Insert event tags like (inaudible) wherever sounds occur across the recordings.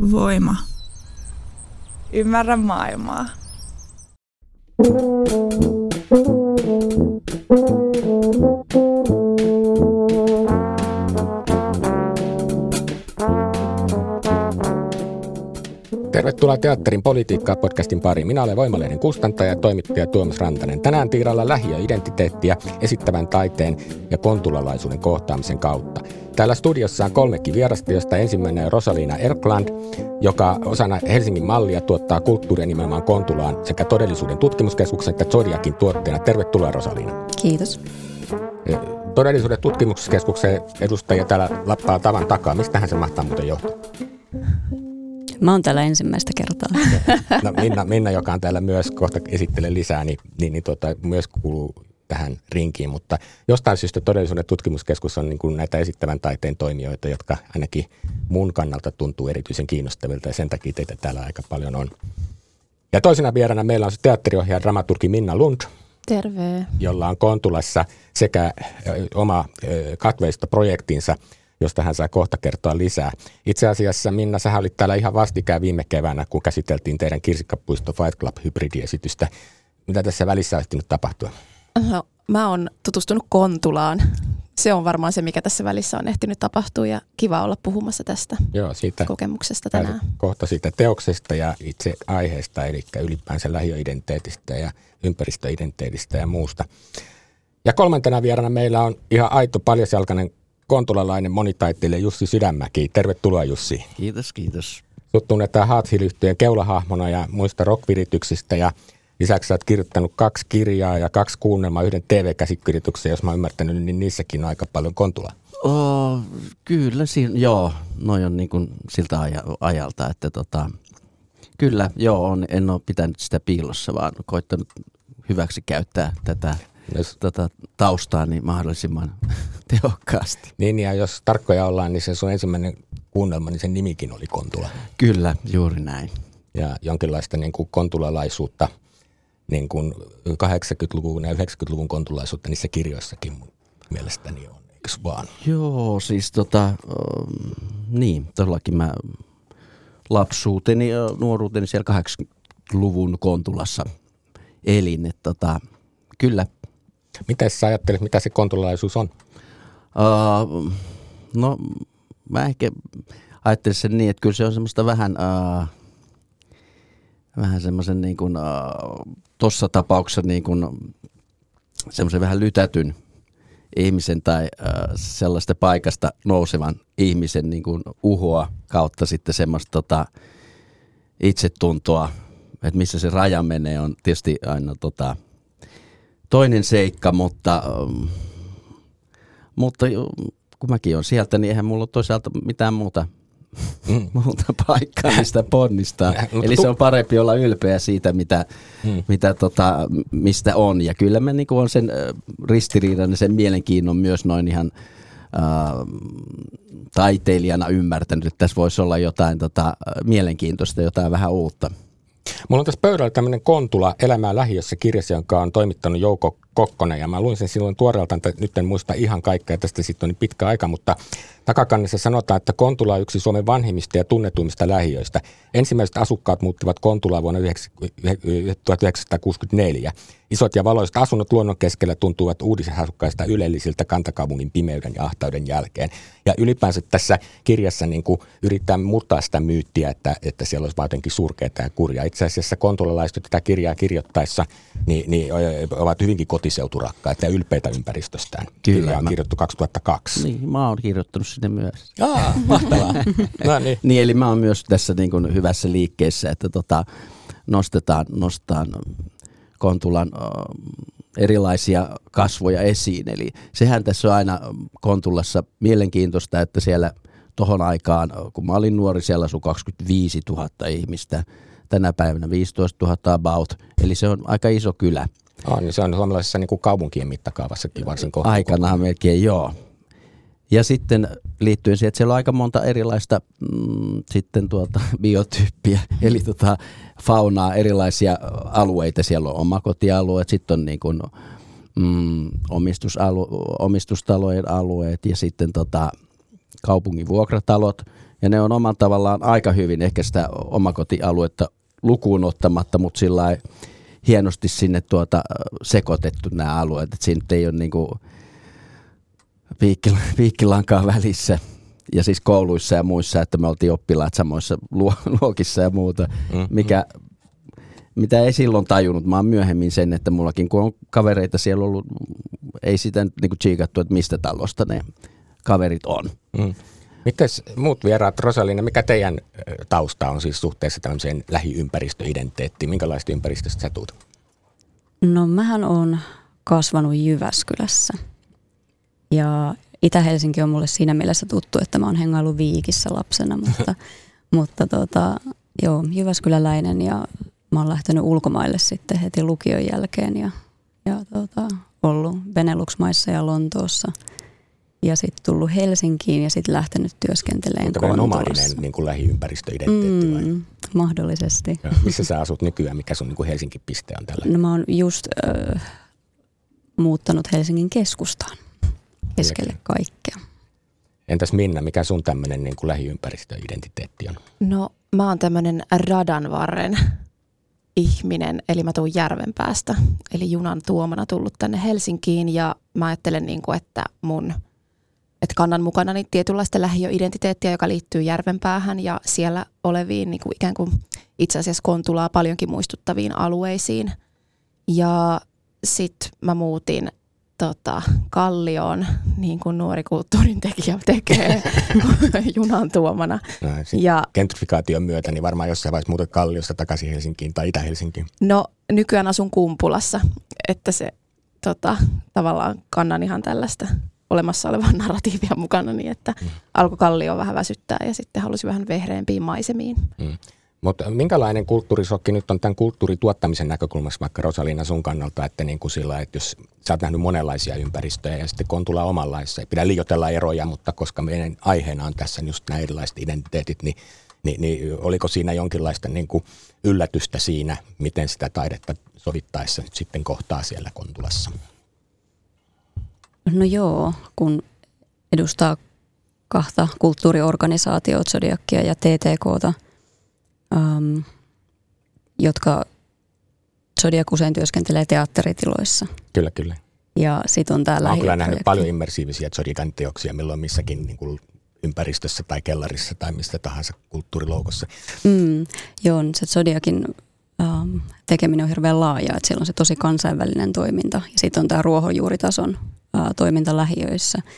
Voima. Ymmärrä maailmaa. Tervetuloa Teatterin politiikkaa podcastin pariin. Minä olen Voimalehden kustantaja ja toimittaja Tuomas Rantanen. Tänään tiiralla lähi- ja identiteettiä esittävän taiteen ja kontulalaisuuden kohtaamisen kautta. Täällä studiossa on kolmekin vierasta, josta ensimmäinen on Rosalina Erkland, joka osana Helsingin mallia tuottaa kulttuuria nimenomaan Kontulaan sekä todellisuuden tutkimuskeskuksen että Zodiakin tuotteena. Tervetuloa Rosalina. Kiitos. Todellisuuden tutkimuskeskuksen edustajia täällä lappaa tavan takaa. Mistähän se mahtaa muuten johtua? Mä oon täällä ensimmäistä kertaa. (laughs) No, Minna, Minna, joka on täällä myös, kohta esittelee lisää, niin, niin, niin tuota, myös kuuluu tähän rinkiin, mutta jostain syystä todellisuuden tutkimuskeskus on niin kuin näitä esittävän taiteen toimijoita, jotka ainakin mun kannalta tuntuu erityisen kiinnostavilta ja sen takia teitä täällä aika paljon on. Ja toisena vierana meillä on se teatteriohjaaja dramaturgi Minna Lund, Terve. jolla on Kontulassa sekä oma katveistoprojektinsa, josta hän saa kohta kertoa lisää. Itse asiassa Minna, sä olit täällä ihan vastikään viime keväänä, kun käsiteltiin teidän Kirsikkapuisto Fight Club hybridiesitystä. Mitä tässä välissä on ehtinyt tapahtua? No, mä oon tutustunut Kontulaan. Se on varmaan se, mikä tässä välissä on ehtinyt tapahtua ja kiva olla puhumassa tästä Joo, siitä kokemuksesta tänään. kohta siitä teoksesta ja itse aiheesta, eli ylipäänsä lähiöidentiteetistä ja ympäristöidentiteetistä ja muusta. Ja kolmantena vierana meillä on ihan aito paljasjalkainen kontulalainen monitaiteilija Jussi Sydänmäki. Tervetuloa Jussi. Kiitos, kiitos. Sut tunnetaan Haatshill-yhtyeen keulahahmona ja muista rockvirityksistä ja lisäksi sä oot kirjoittanut kaksi kirjaa ja kaksi kuunnelmaa yhden TV-käsikirjoituksen, jos mä oon ymmärtänyt, niin niissäkin on aika paljon kontula. Oh, kyllä, siinä, joo, noin on niin kuin siltä aja, ajalta, että tota, kyllä, joo, on, en ole pitänyt sitä piilossa, vaan koittanut hyväksi käyttää tätä, Jos, tätä taustaa niin mahdollisimman (laughs) tehokkaasti. niin ja jos tarkkoja ollaan, niin se sun ensimmäinen kuunnelma, niin sen nimikin oli kontula. Kyllä, juuri näin. Ja jonkinlaista niin kuin kontulalaisuutta, niin kuin 80-luvun ja 90-luvun kontulaisuutta niissä kirjoissakin mun mielestäni on, eikö vaan? Joo, siis tota, ähm, niin, todellakin mä lapsuuteni ja nuoruuteni siellä 80-luvun Kontulassa elin, että tota, kyllä Miten sä ajattelet, mitä se kontulalaisuus on? Uh, no mä ehkä ajattelisin sen niin, että kyllä se on semmoista vähän, uh, vähän semmoisen niin kuin, uh, tuossa tapauksessa niin kuin semmoisen vähän lytätyn ihmisen tai uh, sellaista paikasta nousevan ihmisen niin kuin uhoa kautta sitten semmoista tota, itsetuntoa, että missä se raja menee on tietysti aina tota, toinen seikka, mutta um, mutta kun mäkin on sieltä, niin eihän mulla ole toisaalta mitään muuta, (laughs) muuta paikkaa, mistä ponnistaa. (laughs) Mutta Eli se on parempi olla ylpeä siitä, mitä, Hmm. mitä tota, mistä on. Ja kyllä mä niin on sen ristiriidan ja sen mielenkiinnon myös noin ihan äh, taiteilijana ymmärtänyt, että tässä voisi olla jotain tota, mielenkiintoista, jotain vähän uutta. Mulla on tässä pöydällä tämmöinen Kontula Elämää lähiössä kirjassa, jonka on toimittanut Jouko Kokkonen. Ja mä luin sen silloin tuoreelta, että nyt en muista ihan kaikkea, tästä sitten on niin pitkä aika, mutta takakannessa sanotaan, että Kontula on yksi Suomen vanhimmista ja tunnetuimmista lähiöistä. Ensimmäiset asukkaat muuttivat Kontulaan vuonna 1964. Isot ja valoiset asunnot luonnon keskellä tuntuvat uudisasukkaista ylellisiltä kantakaupungin pimeyden ja ahtauden jälkeen. Ja ylipäänsä tässä kirjassa niin kuin yrittää murtaa sitä myyttiä, että, että siellä olisi vaan jotenkin surkeaa ja kurjaa. Itse asiassa kontulalaiset tätä kirjaa kirjoittaessa niin, niin ovat hyvinkin kotiseuturakkaita ja ylpeitä ympäristöstään. Kyllä, Kirja on kirjoittu 2002. Niin, mä oon kirjoittanut sinne myös. Aa, mahtavaa. (laughs) no niin. Niin, eli mä oon myös tässä niin kuin hyvässä liikkeessä, että tota, nostetaan, nostetaan Kontulan erilaisia kasvoja esiin. Eli sehän tässä on aina Kontulassa mielenkiintoista, että siellä tohon aikaan, kun mä olin nuori, siellä asui 25 000 ihmistä. Tänä päivänä 15 000 about, eli se on aika iso kylä. Oh, niin se on suomalaisessa niin kuin kaupunkien mittakaavassakin varsin kohta. Aikanaan melkein joo. Ja sitten liittyen siihen, että siellä on aika monta erilaista mm, sitten tuota, (laughs) biotyyppiä, eli tota, faunaa, erilaisia alueita. Siellä on omakotialueet, sitten on niin kuin, mm, omistusalu, omistustalojen alueet ja sitten tota, kaupungin vuokratalot. Ja ne on omalla tavallaan aika hyvin ehkä sitä omakotialuetta lukuun ottamatta, mutta sillä hienosti sinne tuota sekoitettu nämä alueet. Että siinä ei ole niin kuin (laughs) piikkilankaa välissä ja siis kouluissa ja muissa, että me oltiin oppilaat samoissa (laughs) luokissa ja muuta, mm, mikä, mitä ei silloin tajunnut. Mä oon myöhemmin sen, että mullakin kun on kavereita siellä ollut, ei sitä niin tsiikattu, että mistä talosta ne kaverit on. Mm. Mites muut vieraat, Rosalina, mikä teidän tausta on siis suhteessa tämmöiseen lähiympäristöidentiteettiin? Minkälaista ympäristöstä sä tuut? No mähän on kasvanut Jyväskylässä. Ja Itä-Helsinki on mulle siinä mielessä tuttu, että mä oon hengaillut Viikissä lapsena, (laughs) mutta, mutta tota, joo, Jyväskyläläinen ja mä oon lähtenyt ulkomaille sitten heti lukion jälkeen ja, ja tota, ollut Benelux-maissa ja Lontoossa ja sitten tullut Helsinkiin ja sitten lähtenyt työskentelemään Onko nomadinen niin kuin lähiympäristöidentiteetti mm, vai? Mahdollisesti. Ja missä sä asut nykyään? Mikä sun niin kuin Helsinki-piste on tällä? No mä oon just äh, muuttanut Helsingin keskustaan keskelle kaikkea. Entäs Minna, mikä sun tämmöinen niin lähiympäristöidentiteetti on? No mä oon tämmöinen radanvarren ihminen, eli mä tuun järven päästä, eli junan tuomana tullut tänne Helsinkiin ja mä ajattelen, niin kuin, että mun että kannan mukana niin tietynlaista lähiöidentiteettiä, joka liittyy järvenpäähän ja siellä oleviin niin kuin ikään kuin itse asiassa Kontulaa paljonkin muistuttaviin alueisiin. Ja sitten mä muutin tota, Kallioon, niin kuin nuori kulttuurin tekijä tekee (laughs) junan tuomana. No, ja, gentrifikaation myötä, niin varmaan jossain vaiheessa muutat Kalliosta takaisin Helsinkiin tai Itä-Helsinkiin. No nykyään asun Kumpulassa, että se tota, tavallaan kannan ihan tällaista olemassa olevaa (laughs) narratiivia mukana, niin että mm. alkoi Kallio vähän väsyttää ja sitten halusi vähän vehreämpiin maisemiin. Mm. Mutta minkälainen kulttuurisokki nyt on tämän kulttuurituottamisen näkökulmassa vaikka Rosalina sun kannalta, että niin kuin sillä, että jos sä oot nähnyt monenlaisia ympäristöjä ja sitten Kontula omanlaissa, ei pidä liioitella eroja, mutta koska meidän aiheena on tässä just nämä erilaiset identiteetit, niin, niin, niin oliko siinä jonkinlaista niin kuin yllätystä siinä, miten sitä taidetta sovittaessa nyt sitten kohtaa siellä Kontulassa? No joo, kun edustaa kahta kulttuuriorganisaatiota, Zodiakia ja TTKta – um, jotka Zodiac usein työskentelee teatteritiloissa. Kyllä, kyllä. Ja sit on täällä Olen kyllä nähnyt paljon immersiivisiä Zodiacan teoksia milloin missäkin niin kuin ympäristössä tai kellarissa tai mistä tahansa kulttuuriloukossa. Mm, joo, se Zodiakin um, tekeminen on hirveän laaja, että siellä on se tosi kansainvälinen toiminta ja sitten on tämä ruohonjuuritason uh, toiminta lähiöissä –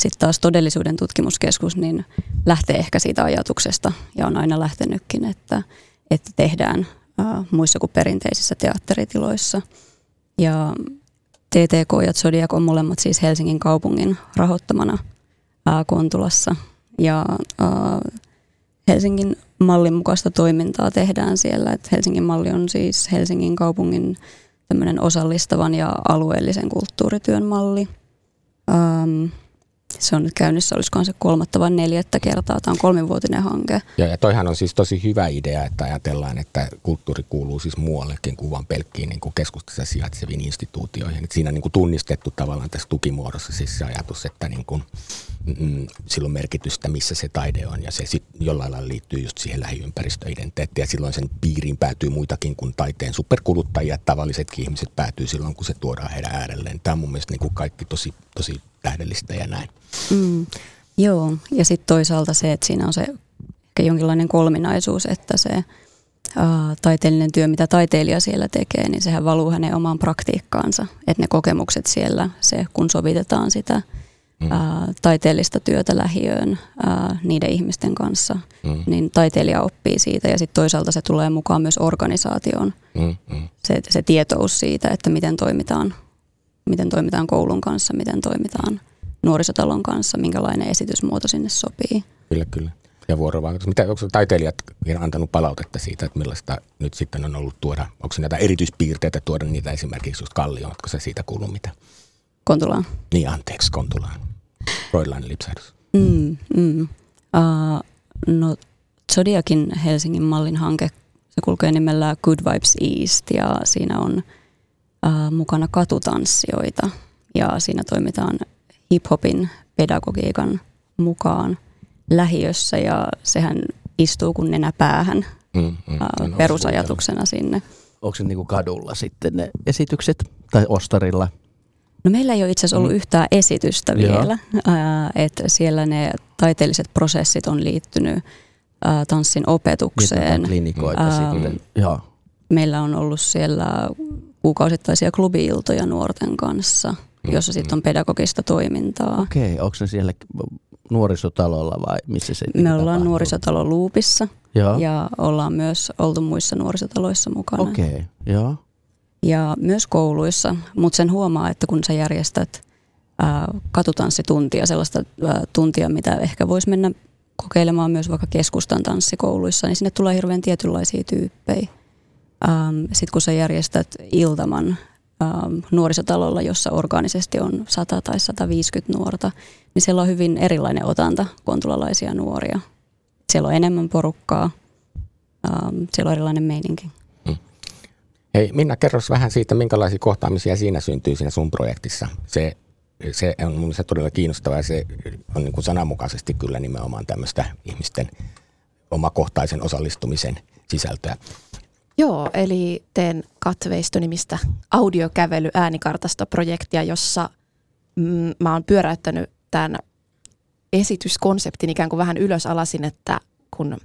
sitten taas todellisuuden tutkimuskeskus niin lähtee ehkä siitä ajatuksesta ja on aina lähtenytkin, että, että tehdään ää, muissa kuin perinteisissä teatteritiloissa. Ja TTK ja Zodiac on molemmat siis Helsingin kaupungin rahoittamana Kontulassa. Ja Helsingin mallin mukaista toimintaa tehdään siellä. Et Helsingin malli on siis Helsingin kaupungin osallistavan ja alueellisen kulttuurityön malli. Ähm, se on nyt käynnissä, olisikohan se kolmatta vai neljättä kertaa. Tämä on kolmivuotinen hanke. Ja, ja toihan on siis tosi hyvä idea, että ajatellaan, että kulttuuri kuuluu siis muuallekin kuin vain pelkkiin niin kuin keskustassa sijaitseviin instituutioihin. Et siinä on niin kuin tunnistettu tavallaan tässä tukimuodossa siis se ajatus, että niin kuin, mm, silloin merkitystä, missä se taide on. Ja se sit jollain lailla liittyy just siihen lähiympäristöidentiteettiin. Ja silloin sen piiriin päätyy muitakin kuin taiteen superkuluttajia. Tavallisetkin ihmiset päätyy silloin, kun se tuodaan heidän äärelleen. Tämä on mun mielestä niin kuin kaikki tosi, tosi tähdellistä ja näin. Mm, joo, ja sitten toisaalta se, että siinä on se ehkä jonkinlainen kolminaisuus, että se ää, taiteellinen työ, mitä taiteilija siellä tekee, niin sehän valuu hänen omaan praktiikkaansa. Että ne kokemukset siellä, se kun sovitetaan sitä mm. ää, taiteellista työtä lähiöön ää, niiden ihmisten kanssa, mm. niin taiteilija oppii siitä ja sitten toisaalta se tulee mukaan myös organisaatioon. Mm. Mm. Se, se tietous siitä, että miten toimitaan miten toimitaan koulun kanssa, miten toimitaan nuorisotalon kanssa, minkälainen esitysmuoto sinne sopii. Kyllä, kyllä. Ja vuorovaikutus. Mitä, onko taiteilijat antanut palautetta siitä, että millaista nyt sitten on ollut tuoda, onko näitä erityispiirteitä tuoda niitä esimerkiksi just Kallioon, onko se siitä kuullut mitä? Kontulaan. Niin, anteeksi, Kontulaan. Freudilainen lipsahdus. Mm, mm. Uh, no, Zodiakin Helsingin mallin hanke, se kulkee nimellä Good Vibes East ja siinä on – äh, mukana katutanssijoita ja siinä toimitaan hip-hopin pedagogiikan mukaan. lähiössä ja sehän istuu kun nenä päähän Mm, mm, ää, en perusajatuksena sinne. Onko se niinku kadulla sitten ne esitykset tai ostarilla? No meillä ei ole itse asiassa ollut Mm. yhtään esitystä vielä, ää, että siellä ne taiteelliset prosessit on liittynyt ää, tanssin opetukseen. klinikoita Ähm, sitten. Joo. Meillä on ollut siellä kuukausittaisia klubi-iltoja nuorten kanssa, jossa sitten on pedagogista toimintaa. Okei, onko se siellä nuorisotalolla vai missä se Me ollaan tapahtuu? nuorisotalo Luupissa Joo. ja ollaan myös oltu muissa nuorisotaloissa mukana. Okei, joo. Ja myös kouluissa, mutta sen huomaa, että kun sä järjestät ää, katutanssituntia, sellaista ää, tuntia, mitä ehkä voisi mennä kokeilemaan myös vaikka keskustan tanssikouluissa, niin sinne tulee hirveän tietynlaisia tyyppejä. Sitten kun sä järjestät iltaman äm, nuorisotalolla, jossa orgaanisesti on 100 tai 150 nuorta, niin siellä on hyvin erilainen otanta kontulalaisia nuoria. Siellä on enemmän porukkaa, äm, siellä on erilainen meininki. Hei Minna, kerros vähän siitä, minkälaisia kohtaamisia siinä syntyy siinä sun projektissa. Se, se on mun mielestä todella kiinnostavaa ja se on niin kuin sananmukaisesti kyllä nimenomaan tämmöistä ihmisten omakohtaisen osallistumisen sisältöä. Joo, eli teen Katveisto-nimistä audiokävely äänikartastoprojektia, jossa mm, mä oon pyöräyttänyt tämän esityskonseptin ikään kuin vähän ylös alasin, että kun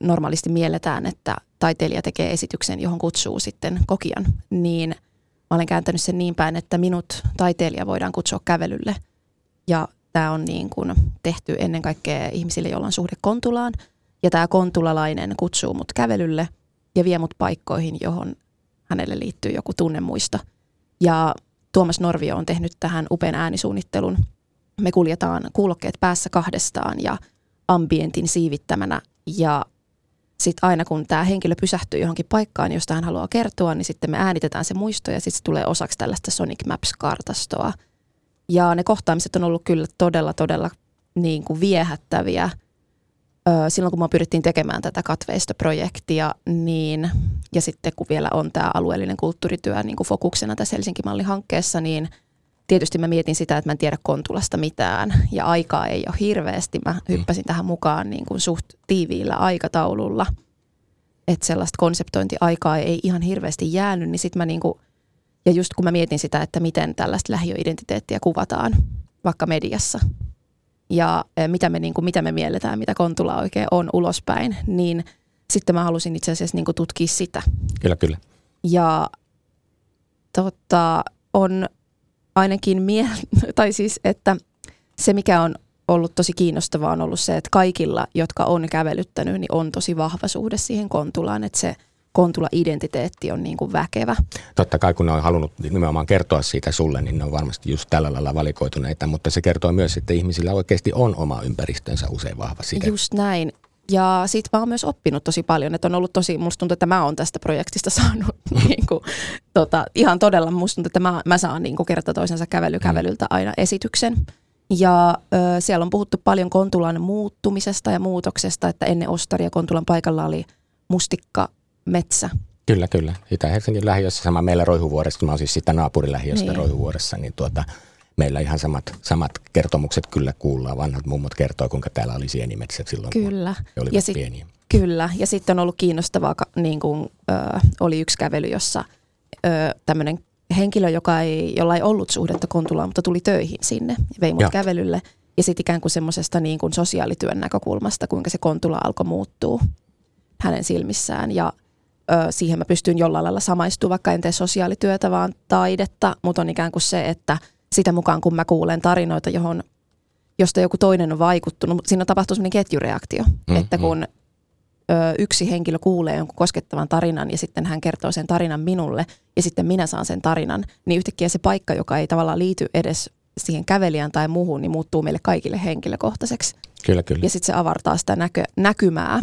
normaalisti mielletään, että taiteilija tekee esityksen, johon kutsuu sitten kokijan, niin mä olen kääntänyt sen niin päin, että minut taiteilija voidaan kutsua kävelylle. Ja tämä on niin kuin tehty ennen kaikkea ihmisille, joilla on suhde kontulaan. Ja tämä kontulalainen kutsuu mut kävelylle ja vie mut paikkoihin, johon hänelle liittyy joku tunnemuisto. Ja Tuomas Norvio on tehnyt tähän upean äänisuunnittelun. Me kuljetaan kuulokkeet päässä kahdestaan ja ambientin siivittämänä. Ja sitten aina kun tämä henkilö pysähtyy johonkin paikkaan, josta hän haluaa kertoa, niin sitten me äänitetään se muisto ja sitten se tulee osaksi tällaista Sonic Maps-kartastoa. Ja ne kohtaamiset on ollut kyllä todella, todella niin kuin viehättäviä. Silloin kun me pyrittiin tekemään tätä katveistoprojektia, niin, ja sitten kun vielä on tämä alueellinen kulttuurityö niin kuin fokuksena tässä Helsinki-mallihankkeessa, niin tietysti mä mietin sitä, että mä en tiedä Kontulasta mitään ja aikaa ei ole hirveästi. Mä hyppäsin tähän mukaan niin kuin suht tiiviillä aikataululla, että sellaista konseptointiaikaa ei ihan hirveästi jäänyt, niin sitten mä niin kuin, ja just kun mä mietin sitä, että miten tällaista lähiöidentiteettiä kuvataan vaikka mediassa ja eh, mitä me, niin kuin, mitä me mielletään, mitä Kontula oikein on ulospäin, niin sitten mä halusin itse asiassa niin kuin tutkia sitä. Kyllä, kyllä. Ja tota, on ainakin mie- (laughs) tai siis, että se mikä on ollut tosi kiinnostavaa on ollut se, että kaikilla, jotka on kävelyttänyt, niin on tosi vahva suhde siihen kontulaan, että se kontula-identiteetti on niin kuin väkevä. Totta kai kun ne on halunnut nimenomaan kertoa siitä sulle, niin ne on varmasti just tällä lailla valikoituneita, mutta se kertoo myös, että ihmisillä oikeasti on oma ympäristönsä usein vahva side. Just näin. Ja siitä mä oon myös oppinut tosi paljon, että on ollut tosi, musta tuntuu, että mä oon tästä projektista (laughs) saanut niin kuin, tota, ihan todella, musta tuntuu, että mä, mä saan niin kuin kerta toisensa kävelykävelyltä aina esityksen. Ja ö, siellä on puhuttu paljon Kontulan muuttumisesta ja muutoksesta, että ennen Ostaria Kontulan paikalla oli mustikka metsä. Kyllä, kyllä. Itä-Helsingin lähiössä sama meillä Roihuvuoressa, mä oon siis sitä naapurilähiöstä Niin. Roihuvuoressa, niin tuota, meillä ihan samat, samat kertomukset kyllä kuullaan. Vanhat mummot kertoo, kuinka täällä oli sienimetsät silloin, Kyllä. kun olivat Ja sit- pieniä. Kyllä, ja sitten on ollut kiinnostavaa, niin kuin, ö, oli yksi kävely, jossa tämmöinen henkilö, joka ei, jolla ei ollut suhdetta Kontulaan, mutta tuli töihin sinne ja vei mut Joo. kävelylle. Ja sitten ikään kuin semmoisesta niin kuin sosiaalityön näkökulmasta, kuinka se Kontula alkoi muuttua hänen silmissään. Ja ö, siihen mä pystyn jollain lailla samaistumaan, vaikka en tee sosiaalityötä, vaan taidetta, mutta on ikään kuin se, että sitä mukaan kun mä kuulen tarinoita, johon, josta joku toinen on vaikuttunut, mutta siinä tapahtuu semmoinen ketjureaktio, Mm, että mm. kun ö, yksi henkilö kuulee jonkun koskettavan tarinan ja sitten hän kertoo sen tarinan minulle ja sitten minä saan sen tarinan, niin yhtäkkiä se paikka, joka ei tavallaan liity edes siihen kävelijään tai muuhun, niin muuttuu meille kaikille henkilökohtaiseksi. Kyllä, kyllä. Ja sitten se avartaa sitä näkö, näkymää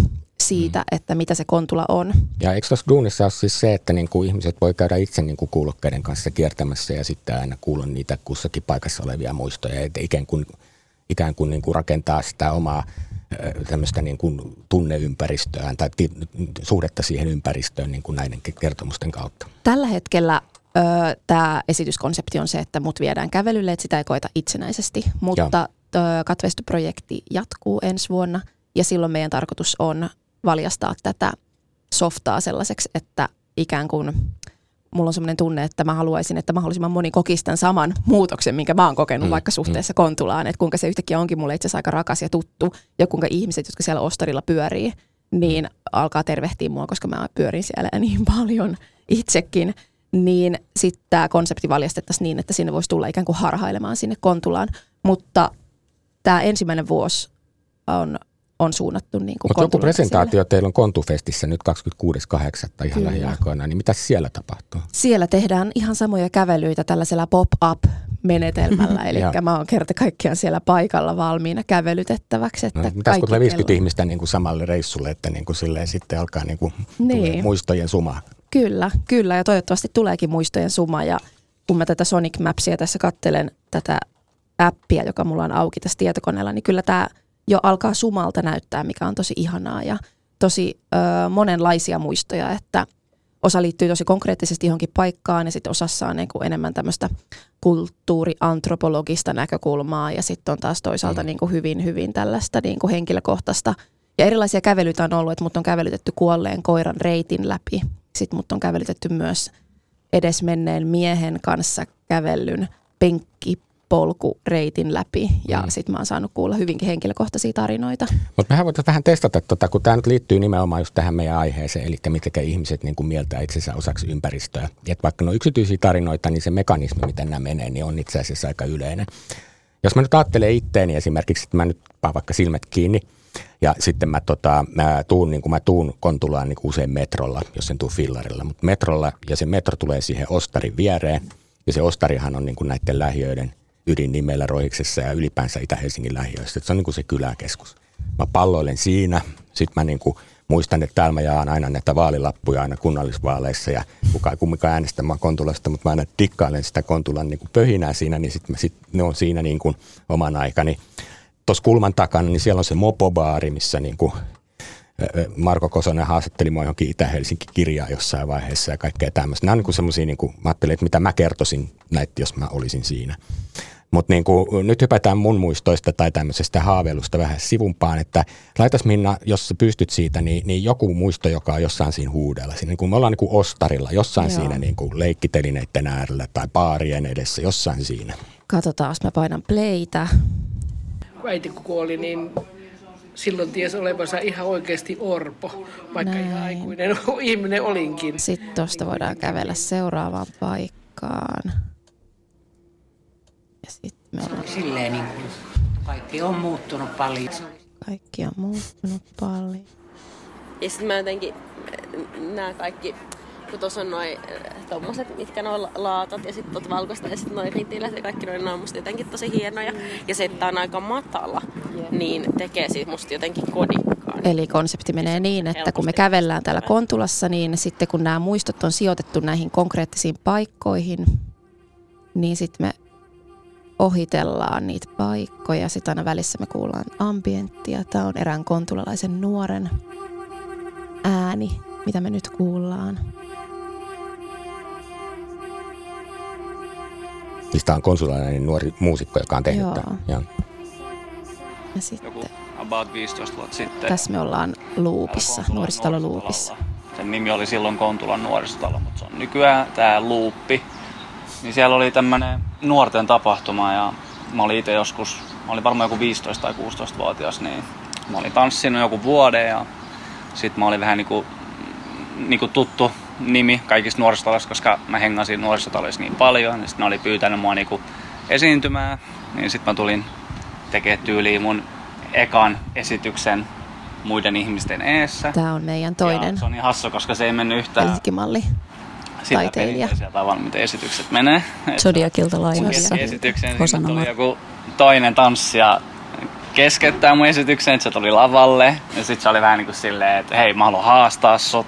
siitä, mm. että mitä se kontula on. Ja eikö tuossa duunissa ole siis se, että niin kuin ihmiset voi käydä itse niin kuin kuulokkeiden kanssa kiertämässä ja sitten aina kuulla niitä kussakin paikassa olevia muistoja, että ikään kuin, ikään kuin, niin kuin rakentaa sitä omaa tämmöistä niin kuin tunneympäristöään tai ti- suhdetta siihen ympäristöön niin kuin näiden kertomusten kautta. Tällä hetkellä tämä esityskonsepti on se, että mut viedään kävelylle, että sitä ei koeta itsenäisesti, mutta katveistoprojekti jatkuu ensi vuonna ja silloin meidän tarkoitus on valjastaa tätä softaa sellaiseksi, että ikään kuin mulla on sellainen tunne, että mä haluaisin, että mahdollisimman moni kokisi tämän saman muutoksen, minkä mä oon kokenut mm, vaikka suhteessa mm. Kontulaan, että kuinka se yhtäkkiä onkin mulle itse asiassa aika rakas ja tuttu ja kuinka ihmiset, jotka siellä ostarilla pyörii, niin alkaa tervehtiä mua, koska mä pyörin siellä (laughs) niin paljon itsekin, niin sitten tämä konsepti valjastettaisiin niin, että sinne voisi tulla ikään kuin harhailemaan sinne Kontulaan. Mutta tämä ensimmäinen vuosi on, on suunnattu niin kuin Mutta joku presentaatio teillä on Kontufestissä nyt 26.8. ihan lähiaikoina, niin mitä siellä tapahtuu? Siellä tehdään ihan samoja kävelyitä tällaisella pop-up menetelmällä, (laughs) eli mä oon kerta kaikkiaan siellä paikalla valmiina kävelytettäväksi. Että no, mitäs kun tulee 50 kello... ihmistä niin kuin samalle reissulle, että niin kuin silleen sitten alkaa niin kuin niin. muistojen suma? Kyllä, kyllä ja toivottavasti tuleekin muistojen suma ja kun mä tätä Sonic Mapsia tässä kattelen, tätä appia, joka mulla on auki tässä tietokoneella, niin kyllä tämä jo alkaa sumalta näyttää, mikä on tosi ihanaa ja tosi ö, monenlaisia muistoja, että osa liittyy tosi konkreettisesti johonkin paikkaan ja sitten osassa on niin kuin enemmän tämmöistä kulttuuriantropologista näkökulmaa ja sitten on taas toisaalta mm. niin kuin hyvin, hyvin tällaista niin kuin henkilökohtaista. Ja erilaisia kävelyitä on ollut, että mut on kävelytetty kuolleen koiran reitin läpi. Sitten mut on kävelytetty myös edesmenneen miehen kanssa kävellyn penkki polkureitin läpi ja mm. sitten mä oon saanut kuulla hyvinkin henkilökohtaisia tarinoita. Mutta mehän voitaisiin vähän testata, tota, kun tämä nyt liittyy nimenomaan just tähän meidän aiheeseen, eli mitkä ihmiset niin kuin mieltää itsensä osaksi ympäristöä. Et vaikka ne on yksityisiä tarinoita, niin se mekanismi, miten nämä menee, niin on itse asiassa aika yleinen. Jos mä nyt ajattelen itteeni esimerkiksi, että mä nyt paan vaikka silmät kiinni, ja sitten mä, tota, mä tuun, niin kuin mä tuun Kontulaan niin usein metrolla, jos en tuu fillarilla, mutta metrolla, ja se metro tulee siihen Ostarin viereen, ja se Ostarihan on niin kuin näiden lähiöiden ydinnimellä Roiksessa ja ylipäänsä Itä-Helsingin lähiöissä. Se on niin kuin se kyläkeskus. Mä palloilen siinä, sitten mä niin kuin muistan, että täällä mä jaan aina näitä vaalilappuja aina kunnallisvaaleissa ja kuka ei kumminkaan äänestämään Kontulasta, mutta mä aina tikkailen sitä Kontulan niin kuin pöhinää siinä, niin sitten sit ne on siinä niin kuin oman aikani. Tuossa kulman takana, niin siellä on se mopobaari, missä niin kuin Marko Kosonen haastatteli mua johonkin Itä-Helsinki-kirjaa jossain vaiheessa ja kaikkea tämmöistä. Nämä on niin semmoisia, niin mä ajattelin, että mitä mä kertoisin näitä, jos mä olisin siinä. Mutta niin nyt hypätään mun muistoista tai tämmöisestä haaveilusta vähän sivumpaan, että laitas Minna, jos sä pystyt siitä, niin, niin joku muisto, joka on jossain siinä huudella. Siinä, niin kuin me ollaan niin kuin ostarilla, jossain Joo. siinä niin kuin leikkitelineiden äärellä tai baarien edessä, jossain siinä. Katsotaan, mä painan playtä. Äiti kun kuoli, niin silloin ties olevansa ihan oikeasti orpo, vaikka Näin. ihan aikuinen (laughs) ihminen olinkin. Sitten tuosta voidaan kävellä seuraavaan paikkaan. Sitten me ollaan... Silleen niin kuin kaikki on muuttunut paljon. Kaikki on muuttunut paljon. Ja sitten mä jotenkin nämä kaikki kun tuossa on noin tommoset, mitkä on laatat ja sitten valkoista ja sitten noin ritilät ja kaikki noin on musta jotenkin tosi hienoja. Ja se, että on aika matala, niin tekee siitä musta jotenkin kodikkaan. Eli konsepti menee niin, että kun me kävellään täällä Kontulassa, niin sitten kun nämä muistot on sijoitettu näihin konkreettisiin paikkoihin, niin sitten me ohitellaan niitä paikkoja. Sitten aina välissä me kuullaan ambienttia. Tämä on erään kontulalaisen nuoren ääni, mitä me nyt kuullaan. Mistä on konsulainen nuori muusikko, joka on tehnyt Joo. Ja. ja sitten... Joku about 15 vuotta sitten. Tässä me ollaan Luupissa, nuorisotalo Luupissa. Sen nimi oli silloin Kontulan nuorisotalo, mutta se on nykyään tämä Luuppi. Niin siellä oli tämmöinen nuorten tapahtuma ja mä olin itse joskus, mä olin varmaan joku 15 tai 16-vuotias, niin mä olin tanssinut joku vuoden ja sitten mä olin vähän niinku, niinku tuttu nimi kaikista nuorisotaloista, koska mä hengasin nuorisotaloissa niin paljon, niin sitten ne oli pyytänyt mua niinku esiintymään, niin sitten mä tulin tekemään tyyliin mun ekan esityksen muiden ihmisten eessä. Tämä on meidän toinen. Ja se on niin hassu, koska se ei mennyt yhtään Helsinki-malli taiteilija. Sitä tavalla, miten esitykset menee. Zodiakilta lainassa. Esitykseen tuli joku toinen tanssija keskeyttää mun esityksen, että se tuli lavalle. Ja sitten se oli vähän niin kuin silleen, että hei, mä haluan haastaa sut.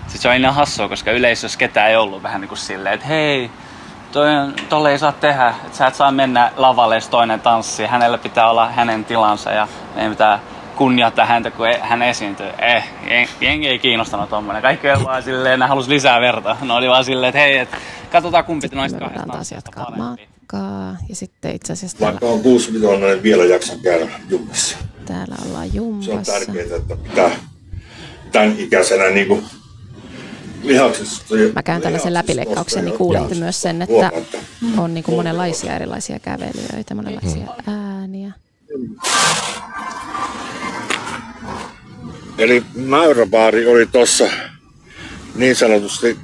Sitten se on ihan hassua, koska yleisössä ketään ei ollut vähän niin kuin silleen, että hei, toi, tolle ei saa tehdä, että sä et saa mennä lavalle, jos toinen tanssi. Hänellä pitää olla hänen tilansa ja meidän pitää kunnioittaa häntä, kun e- hän esiintyy. Eh, jengi ei kiinnostanut tommonen. Kaikki oli vaan silleen, ne halus lisää verta. Ne oli vaan silleen, että hei, et, katsotaan kumpi noista kahdesta taas jatkaa takaa. Ja sitten itse asiassa täällä, Vaikka on kuusi miljoonaa, niin vielä jaksan käydä jumpissa. täällä ollaan Se on tärkeää, että pitää tämän ikäisenä niin kuin lihaksista. Mä käyn tällaisen läpileikkauksen, niin kuulette myös sen, että on niin kuin monenlaisia erilaisia kävelijöitä, monenlaisia ääniä. Eli mäyräbaari oli tuossa niin sanotusti,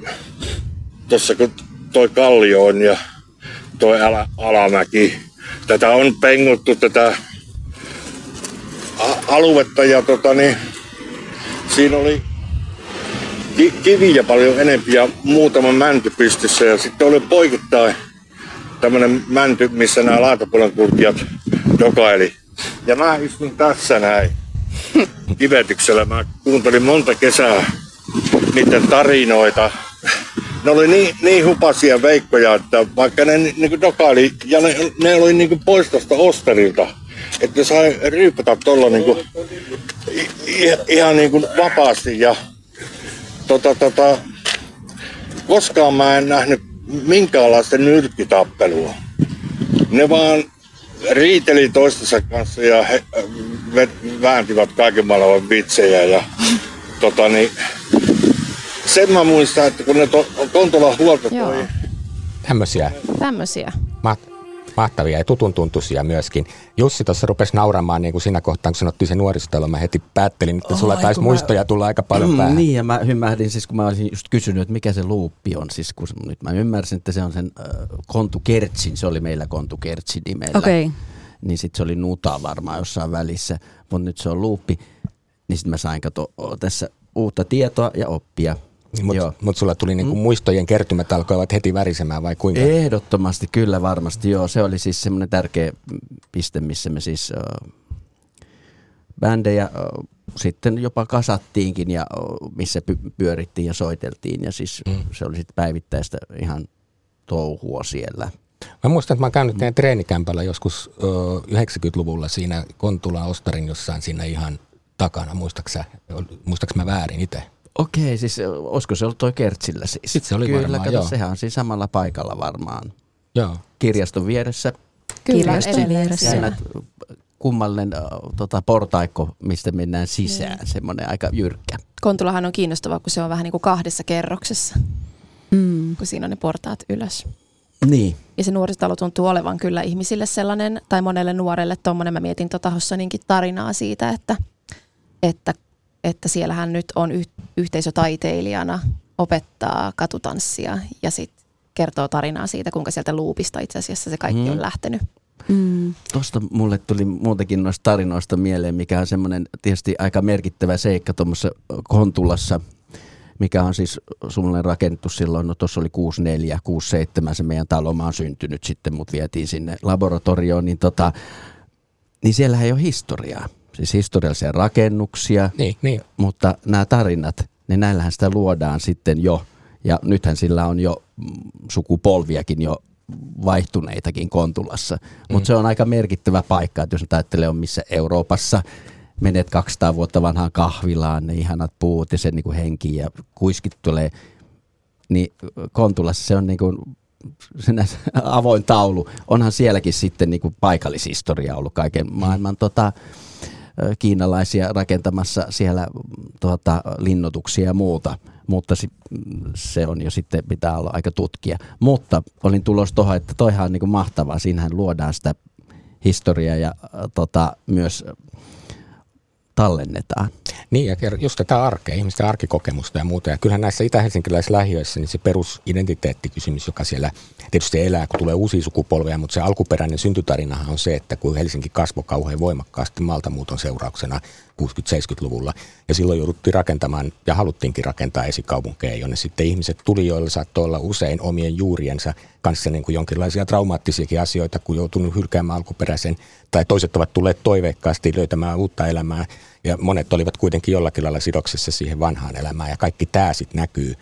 tuossa kun toi kallio on ja toi ala, alamäki. Tätä on penguttu tätä aluetta ja tota niin, siinä oli ki- kiviä paljon enempi ja muutama mänty pystyssä ja sitten oli poikittain tämmönen mänty, missä nämä laitapuolen kulkijat dokaili. Ja mä istun tässä näin kivetyksellä. Mä kuuntelin monta kesää niiden tarinoita. Ne oli niin, niin hupasia veikkoja, että vaikka ne ni- niinku dokaili, ja ne, ne oli niinku pois tuosta osterilta, että sai ryypätä tuolla niinku, i- i- ihan niinku vapaasti. Ja tota, tota, koskaan mä en nähnyt minkäänlaista nyrkkitappelua. Ne vaan riiteli toistensa kanssa ja he ve- vääntivät kaiken maailman vitsejä. Ja, tota, niin, sen mä muistan, että kun ne to, Kontola huolta toi Tämmöisiä Tämmöisiä. Ma- mahtavia ja tutun tuntuisia myöskin. Jussi tuossa rupesi nauramaan niin kuin siinä kohtaa, kun sanottiin se nuorisotalo. Mä heti päättelin, että sulla Ai, taisi kun mä- muistoja tulla aika paljon Mm, päähän. Niin, ja mä hymähdin siis, kun mä olisin just kysynyt, että mikä se luuppi on. Siis kun nyt mä ymmärsin, että se on sen äh, Kontu Kertsin, se oli meillä Kontu Kertsin nimellä. Okei. Niin sitten se oli nuta varmaan jossain välissä, mutta nyt se on luuppi. Niin sitten mä sain kato tässä uutta tietoa ja oppia. Mutta mut sulla tuli niinku muistojen kertymät alkoivat heti värisemään vai kuinka? Ehdottomasti, kyllä varmasti. Joo, se oli siis semmoinen tärkeä piste, missä me siis äh, bändejä äh, sitten jopa kasattiinkin ja äh, missä py- pyörittiin ja soiteltiin. Ja siis mm. se oli sitten päivittäistä ihan touhua siellä. Mä muistan, että mä oon käynyt teidän treenikämpällä joskus ö, 90-luvulla siinä Kontula Ostarin jossain siinä ihan takana. Muistaaks mä väärin itse? Okei, siis olisiko se ollut toi Kertsillä siis? Sitten se oli Kyllä, varmaan, kato, joo. sehän on siis samalla paikalla varmaan. Joo. Kirjaston vieressä Kyllä, Kirjaston vieressä. siellä. Seinät, kummallinen tota, portaikko, mistä mennään sisään, Niin. semmoinen aika jyrkkä. Kontulahan on kiinnostava, kun se on vähän niin kuin kahdessa kerroksessa, Mm. kun siinä on ne portaat ylös. Niin, Ja se nuorisotalo tuntuu olevan kyllä ihmisille sellainen, tai monelle nuorelle tuommoinen, mä mietin tota Hossaninkin tarinaa siitä, että, että, että siellähän nyt on yh, yhteisötaiteilijana, opettaa katutanssia ja sitten kertoo tarinaa siitä, kuinka sieltä luupista itse asiassa se kaikki Mm. on lähtenyt. Mm. Tuosta mulle tuli muutakin noista tarinoista mieleen, mikä on semmoinen tietysti aika merkittävä seikka tuommoisessa Kontulassa, mikä on siis suunnilleen rakennettu silloin, no tuossa oli 64, 67 se meidän talo, mä oon syntynyt sitten, mut vietiin sinne laboratorioon, niin tota, niin siellä ei ole historiaa. Siis historiallisia rakennuksia, Niin, niin. mutta nämä tarinat, niin näillähän sitä luodaan sitten jo. Ja nythän sillä on jo mm, sukupolviakin jo vaihtuneitakin Kontulassa. Mutta Mm. se on aika merkittävä paikka, että jos nyt ajattelee on missä Euroopassa menet 200 vuotta vanhaan kahvilaan, ne ihanat puut ja se niin kuin henki ja kuiskit tulee, niin Kontulassa se on niin kuin (laughs) avoin taulu. Onhan sielläkin sitten niin kuin paikallishistoria ollut kaiken maailman tota, kiinalaisia rakentamassa siellä tuota, linnoituksia ja muuta, mutta se on jo sitten, pitää olla aika tutkia. Mutta olin tulos tuohon, että toihan on niin mahtavaa, siinähän luodaan sitä historiaa ja tota, myös tallennetaan. Niin, ja just tätä arkea, ihmisten arkikokemusta ja muuta. Ja kyllähän näissä itä-helsinkiläislähiöissä niin se perusidentiteettikysymys, joka siellä tietysti elää, kun tulee uusia sukupolveja, mutta se alkuperäinen syntytarinahan on se, että kun Helsinki kasvoi kauhean voimakkaasti maaltamuuton seurauksena 60-70-luvulla, ja silloin jouduttiin rakentamaan, ja haluttiinkin rakentaa esikaupunkeja, jonne sitten ihmiset tuli, joilla saattoi olla usein omien juuriensa kanssa niin kuin jonkinlaisia traumaattisiakin asioita, kun joutunut hylkäämään alkuperäisen, tai toiset ovat tulleet toiveikkaasti löytämään uutta elämää, ja monet olivat kuitenkin jollakin lailla sidoksissa siihen vanhaan elämään, ja kaikki tämä sitten näkyy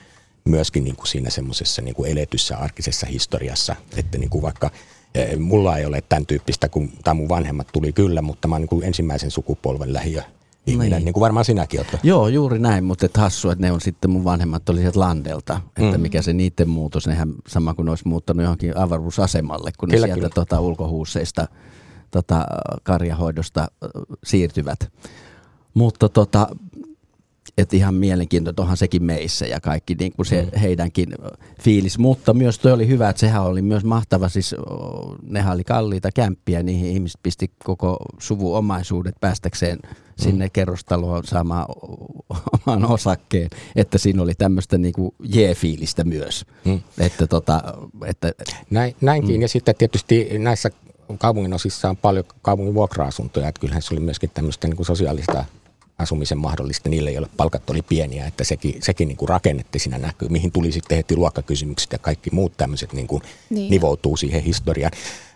myöskin niin kuin siinä semmoisessa niin eletyssä arkisessa historiassa, että niin kuin vaikka eh, mulla ei ole tämän tyyppistä, kun tai mun vanhemmat tuli kyllä, mutta mä oon niin ensimmäisen sukupolven lähiö ihminen, niin, niin kuin varmaan sinäkin olet. Joo, juuri näin, mutta et hassu, että ne on sitten mun vanhemmat oli sieltä Landelta, että mm. mikä se niiden muutos, nehän sama kuin ne olisi muuttanut johonkin avaruusasemalle, kun kyllä, ne sieltä kyllä. Tota, ulkohuuseista tota, karjahoidosta siirtyvät. Mutta tota, et ihan mielenkiintoista, onhan sekin meissä ja kaikki niin kuin se mm. heidänkin fiilis. Mutta myös toi oli hyvä, että sehän oli myös mahtava, siis nehän oli kalliita kämppiä, niihin ihmiset pisti koko suvu omaisuudet päästäkseen mm. sinne kerrostaloon saamaan oman osakkeen, että siinä oli tämmöistä niin kuin jee-fiilistä myös. Mm. Että tota, että, Näin, näinkin, mm. ja sitten tietysti näissä kaupungin osissa on paljon kaupungin vuokra-asuntoja, että kyllähän se oli myöskin tämmöistä niin kuin sosiaalista asumisen mahdollista niille, joille palkat oli pieniä, että sekin, sekin niin kuin rakennetti siinä näkyy, mihin tuli sitten heti luokkakysymykset ja kaikki muut tämmöiset niin kuin niin. nivoutuu siihen historiaan.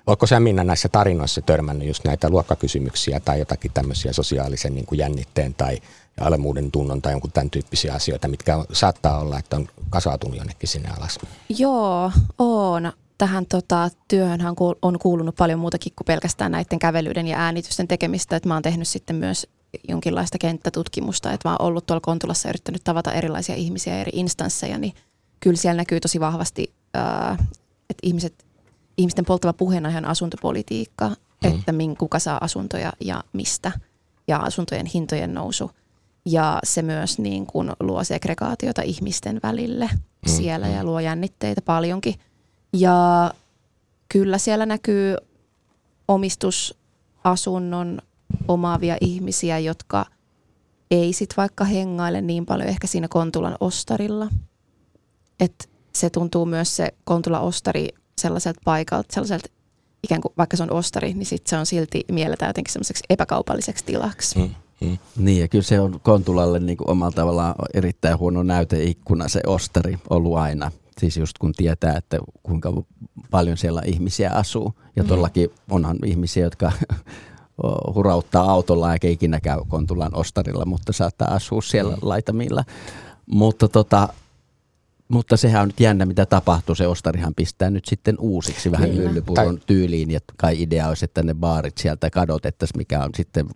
Oletko sä Minna näissä tarinoissa törmännyt just näitä luokkakysymyksiä tai jotakin tämmöisiä sosiaalisen niin kuin jännitteen tai alemuuden tunnon tai jonkun tämän tyyppisiä asioita, mitkä on, saattaa olla, että on kasautunut jonnekin sinne alas? Joo, on. Tähän tota, työhön on kuulunut paljon muutakin kuin pelkästään näiden kävelyiden ja äänitysten tekemistä. Että mä oon tehnyt sitten myös jonkinlaista kenttätutkimusta, että mä oon ollut tuolla Kontulassa yrittänyt tavata erilaisia ihmisiä eri instansseja, niin kyllä siellä näkyy tosi vahvasti, että ihmiset, ihmisten polttava puheena on asuntopolitiikka, mm. että min, kuka saa asuntoja ja mistä, ja asuntojen hintojen nousu. Ja se myös niin kuin luo segregaatiota ihmisten välille mm. siellä mm. ja luo jännitteitä paljonkin. Ja kyllä siellä näkyy omistusasunnon omaavia ihmisiä, jotka ei sit vaikka hengaile niin paljon ehkä siinä Kontulan ostarilla. että se tuntuu myös se Kontulan ostari sellaiselta paikalta, sellaiselta ikään kuin vaikka se on ostari, niin sit se on silti mielletään jotenkin semmoiseksi epäkaupalliseksi tilaksi. Mm, mm. Niin ja kyllä se on Kontulalle niin kuin omalla tavallaan erittäin huono näyteikkuna se ostari ollut aina. Siis just kun tietää, että kuinka paljon siellä ihmisiä asuu. Ja mm. todellakin onhan ihmisiä, jotka hurauttaa autolla eikä ikinä käy Kontulan ostarilla, mutta saattaa asua siellä mm. laitamilla. Mutta, tota, mutta sehän on nyt jännä, mitä tapahtuu. Se ostarihan pistää nyt sitten uusiksi vähän niin. myllypuron tyyliin. Ja kai idea olisi, että ne baarit sieltä kadotettaisiin, mikä on sitten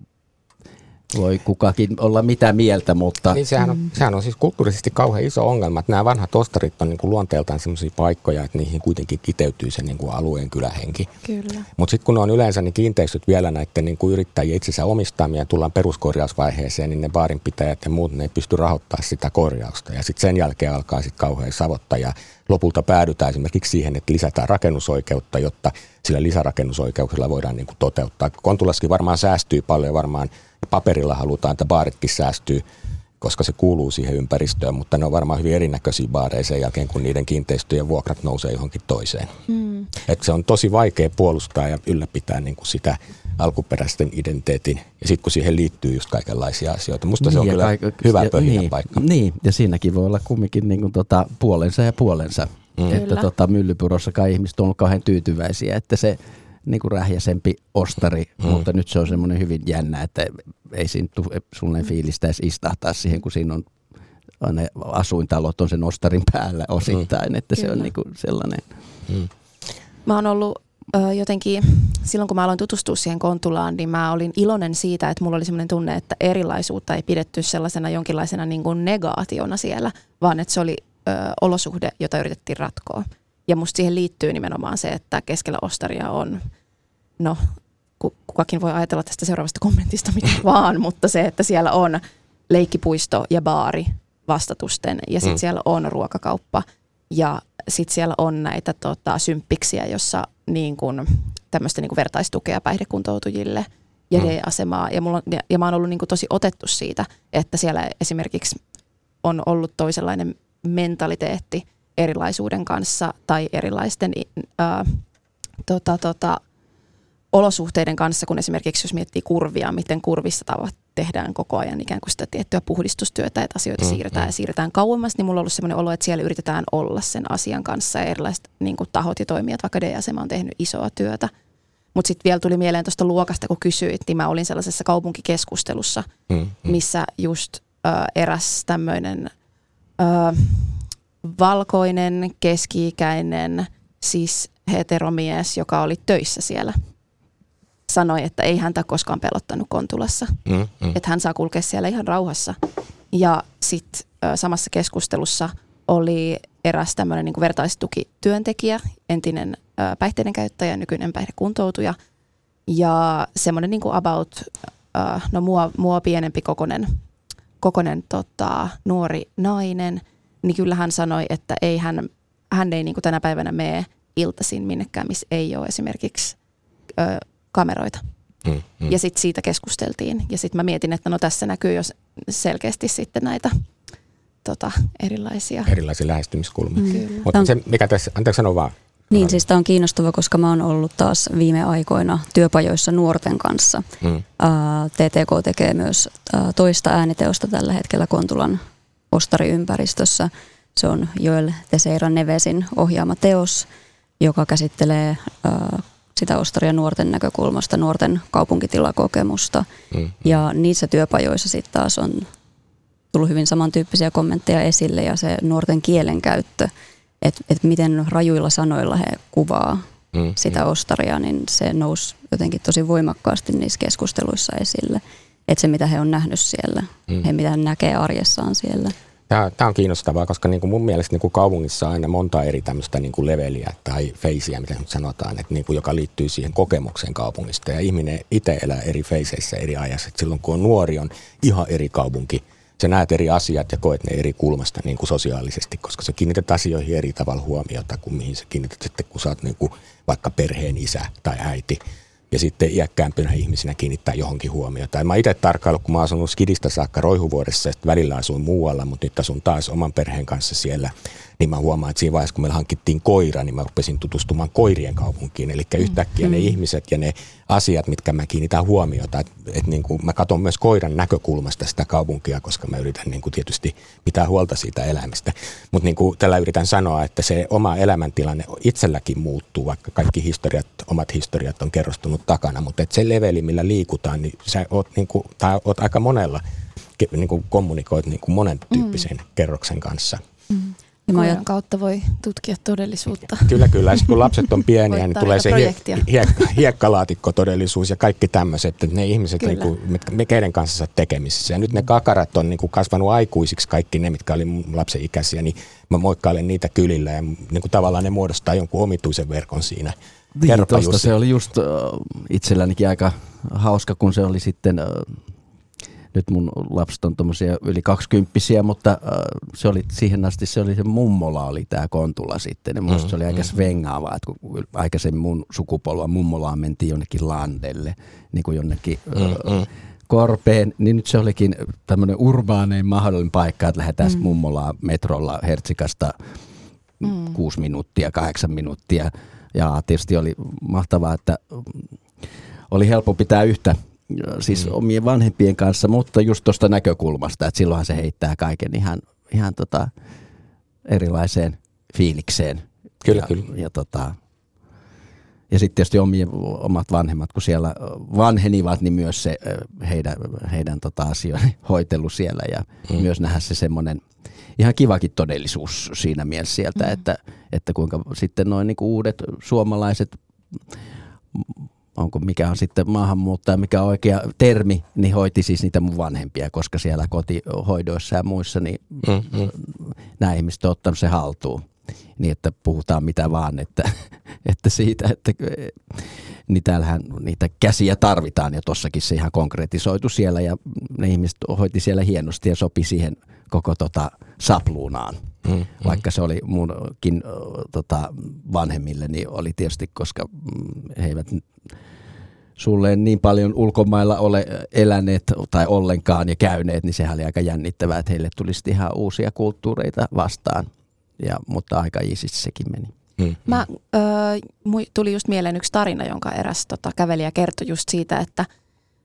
voi kukakin olla mitä mieltä, mutta... Niin sehän on, mm. sehän on siis kulttuurisesti kauhean iso ongelma, että nämä vanhat ostarit on niin kuin luonteeltaan sellaisia paikkoja, että niihin kuitenkin kiteytyy se niin kuin alueen kylähenki. Kyllä. Mutta sitten kun ne on yleensä niin kiinteistöt vielä näiden niin kuin yrittäjien itsensä omistamia ja tullaan peruskorjausvaiheeseen, niin ne baarinpitäjät ja muut ne ei pysty rahoittamaan sitä korjausta. Ja sitten sen jälkeen alkaa sitten kauhean savotta ja lopulta päädytään esimerkiksi siihen, että lisätään rakennusoikeutta, jotta sillä lisärakennusoikeuksilla voidaan niin kuin toteuttaa. Kontulaskin varmaan säästyy paljon varmaan paperilla halutaan, että baaritkin säästyy, koska se kuuluu siihen ympäristöön, mutta ne on varmaan hyvin erinäköisiä baareja sen jälkeen, kun niiden kiinteistöjen vuokrat nousee johonkin toiseen. Mm. Et se on tosi vaikea puolustaa ja ylläpitää niin kuin sitä alkuperäisten identiteetin, ja sitten kun siihen liittyy just kaikenlaisia asioita. Musta niin, se on kyllä kaik- hyvä pöhinä niin, paikka. Niin, ja siinäkin voi olla kumminkin niin kuin tota, puolensa ja puolensa. Mm. Että tota, Myllypyrossakaan ihmiset on ollut kauhean tyytyväisiä, että se niin kuin rähjäsempi ostari, mm. mutta nyt se on semmoinen hyvin jännä, että ei siinä tule sulle fiilistä edes istahtaa siihen, kun siinä on ne asuintalot on sen ostarin päällä osittain, mm. että Kyllä. se on niin kuin sellainen. Mm. Mä oon ollut ö, jotenkin, silloin kun mä aloin tutustua siihen Kontulaan, niin mä olin iloinen siitä, että mulla oli semmoinen tunne, että erilaisuutta ei pidetty sellaisena jonkinlaisena niin kuin negaationa siellä, vaan että se oli ö, olosuhde, jota yritettiin ratkoa. Ja musta siihen liittyy nimenomaan se, että keskellä ostaria on, no kukakin voi ajatella tästä seuraavasta kommentista mitä (laughs) vaan, mutta se, että siellä on leikkipuisto ja baari vastatusten ja sitten mm. siellä on ruokakauppa ja sitten siellä on näitä tota, symppiksiä, jossa niin kun, tämmöistä niin vertaistukea päihdekuntoutujille ja mm. asemaa ja, mulla ja, ja mä oon ollut niin tosi otettu siitä, että siellä esimerkiksi on ollut toisenlainen mentaliteetti erilaisuuden kanssa tai erilaisten ää, tota, tota, olosuhteiden kanssa, kun esimerkiksi jos miettii kurvia, miten kurvissa tavat tehdään koko ajan ikään kuin sitä tiettyä puhdistustyötä, että asioita mm, siirretään mm. ja siirretään kauemmas, niin mulla on ollut sellainen olo, että siellä yritetään olla sen asian kanssa ja erilaiset niin kuin tahot ja toimijat, vaikka D-asema on tehnyt isoa työtä. Mutta sitten vielä tuli mieleen tuosta luokasta, kun kysyit, niin mä olin sellaisessa kaupunkikeskustelussa, mm, mm. missä just ö, eräs tämmöinen valkoinen, keski-ikäinen, siis heteromies, joka oli töissä siellä. sanoi, että ei häntä koskaan pelottanut Kontulassa. Mm, mm. Että hän saa kulkea siellä ihan rauhassa. Ja sitten samassa keskustelussa oli eräs tämmöinen niin vertaistukityöntekijä, entinen ö, päihteiden käyttäjä, nykyinen päihdekuntoutuja. Ja semmoinen niin about, ö, no mua, mua pienempi kokonen, kokonen tota, nuori nainen, niin kyllä hän sanoi, että ei hän, hän ei niin kuin tänä päivänä mene iltaisin minnekään, missä ei ole esimerkiksi ö, kameroita. Mm, mm. Ja sitten siitä keskusteltiin. Ja sitten mä mietin, että no tässä näkyy jo selkeästi sitten näitä tota, erilaisia. Erilaisia lähestymiskulmia. Mm. Mutta se, mikä tässä, anteeksi sanoa vaan. Niin, siis tämä on kiinnostava, koska mä oon ollut taas viime aikoina työpajoissa nuorten kanssa. Mm. Uh, TTK tekee myös uh, toista ääniteosta tällä hetkellä Kontulan ostariympäristössä. Se on Joel Teseira Nevesin ohjaama teos, joka käsittelee sitä ostaria nuorten näkökulmasta, nuorten kaupunkitilakokemusta. Mm. Ja niissä työpajoissa sitten taas on tullut hyvin samantyyppisiä kommentteja esille ja se nuorten kielenkäyttö, että et miten rajuilla sanoilla he kuvaa Mm, sitä ostaria, niin se nousi jotenkin tosi voimakkaasti niissä keskusteluissa esille. Että se, mitä he on nähnyt siellä, Mm. he mitä he näkee arjessaan siellä. Tämä, tämä on kiinnostavaa, koska niin kuin mun mielestä niin kuin kaupungissa on aina monta eri tämmöistä niin kuin leveliä tai feisiä, mitä nyt sanotaan, että niin kuin, joka liittyy siihen kokemukseen kaupungista. Ja ihminen itse elää eri feiseissä eri ajassa. Et silloin kun on nuori, on ihan eri kaupunki. Sä näet eri asiat ja koet ne eri kulmasta niin kuin sosiaalisesti, koska sä kiinnität asioihin eri tavalla huomiota kuin mihin sä kiinnität sitten, kun sä oot niin kuin vaikka perheen isä tai äiti. Ja sitten iäkkäämpänä ihmisinä kiinnittää johonkin huomiota. Ja mä itse tarkkaillut, kun mä asunut Skidistä saakka Roihuvuodessa sitten välillä asuin muualla, mutta nyt asun taas oman perheen kanssa siellä, niin mä huomaan, että siinä vaiheessa, kun meillä hankittiin koira, niin mä rupesin tutustumaan koirien kaupunkiin. Eli yhtäkkiä ne ihmiset ja ne asiat, mitkä mä kiinnitän huomiota, että et niin kuin mä katson myös koiran näkökulmasta sitä kaupunkia, koska mä yritän niin kuin tietysti pitää huolta siitä elämistä. Mutta niin kuin tällä yritän sanoa, että se oma elämäntilanne itselläkin muuttuu, vaikka kaikki historiat, omat historiat on kerrostunut takana, mutta et se leveli, millä liikutaan, niin sä oot, niin kuin, tai oot aika monella, niin kuin kommunikoit niin kuin monen tyyppisen mm. kerroksen kanssa. Ja Koiran ajat- kautta voi tutkia todellisuutta. (laughs) Kyllä, kyllä. Ja sit kun lapset on pieniä, niin tulee se hie- projektia. (laughs) hiekka, hiekkalaatikkotodellisuus ja kaikki tämmöiset. Että ne ihmiset, Kyllä. niin kuin, mitkä, me keiden kanssa sä tekemisissä. Ja nyt ne kakarat on niin kuin kasvanut aikuisiksi, kaikki ne, mitkä oli lapsen ikäisiä, niin mä moikkailen niitä kylillä. Ja niin kuin tavallaan ne muodostaa jonkun omituisen verkon siinä. Niin, tosta se oli just äh, itsellänikin aika hauska, kun se oli sitten, äh, nyt mun lapset on tommosia yli kaksikymppisiä, mutta äh, se oli siihen asti, se oli se mummola oli tää Kontula sitten. Ja musta Mm, se oli aika mm. svengaavaa, että kun aikaisemmin mun sukupolva mummolaan mentiin jonnekin landelle, niin kuin jonnekin äh, Mm, mm. korpeen, niin nyt se olikin tämmöinen urbaanein mahdollinen paikka, että lähdetään mm. mummolaan metrolla Hertsikasta mm. kuusi minuuttia, kahdeksan minuuttia. Ja tietysti oli mahtavaa, että mm, oli helppo pitää yhtä siis mm. omien vanhempien kanssa, mutta just tuosta näkökulmasta, että silloinhan se heittää kaiken ihan, ihan tota erilaiseen fiilikseen. Kyllä, ja, kyllä. Ja, tota, ja sitten tietysti omien, omat vanhemmat, kun siellä vanhenivat, niin myös se heidän, heidän tota asioiden (laughs) hoitelu siellä ja Mm. mm. myös nähdä se semmoinen ihan kivakin todellisuus siinä mielessä sieltä, mm. että, että kuinka sitten noin niin uudet suomalaiset, onko mikä on sitten maahanmuuttaja, mikä on oikea termi, niin hoiti siis niitä mun vanhempia, koska siellä kotihoidoissa ja muissa, niin Mm, mm. nämä ihmiset on ottanut se haltuun. Niin, että puhutaan mitä vaan, että, (laughs) että siitä, että niin täällähän niitä käsiä tarvitaan ja tossakin se ihan konkretisoitu siellä ja ne ihmiset hoiti siellä hienosti ja sopi siihen koko tota sapluunaan. Mm, mm. Vaikka se oli munkin tota, vanhemmille, niin oli tietysti, koska mm, he eivät sulle niin paljon ulkomailla ole eläneet tai ollenkaan ja käyneet, niin sehän oli aika jännittävää, että heille tulisi ihan uusia kulttuureita vastaan. Ja, mutta aika iisisti sekin meni. Mm, Mä, ö, mui- tuli just mieleen yksi tarina, jonka eräs tota, kävelijä kertoi just siitä, että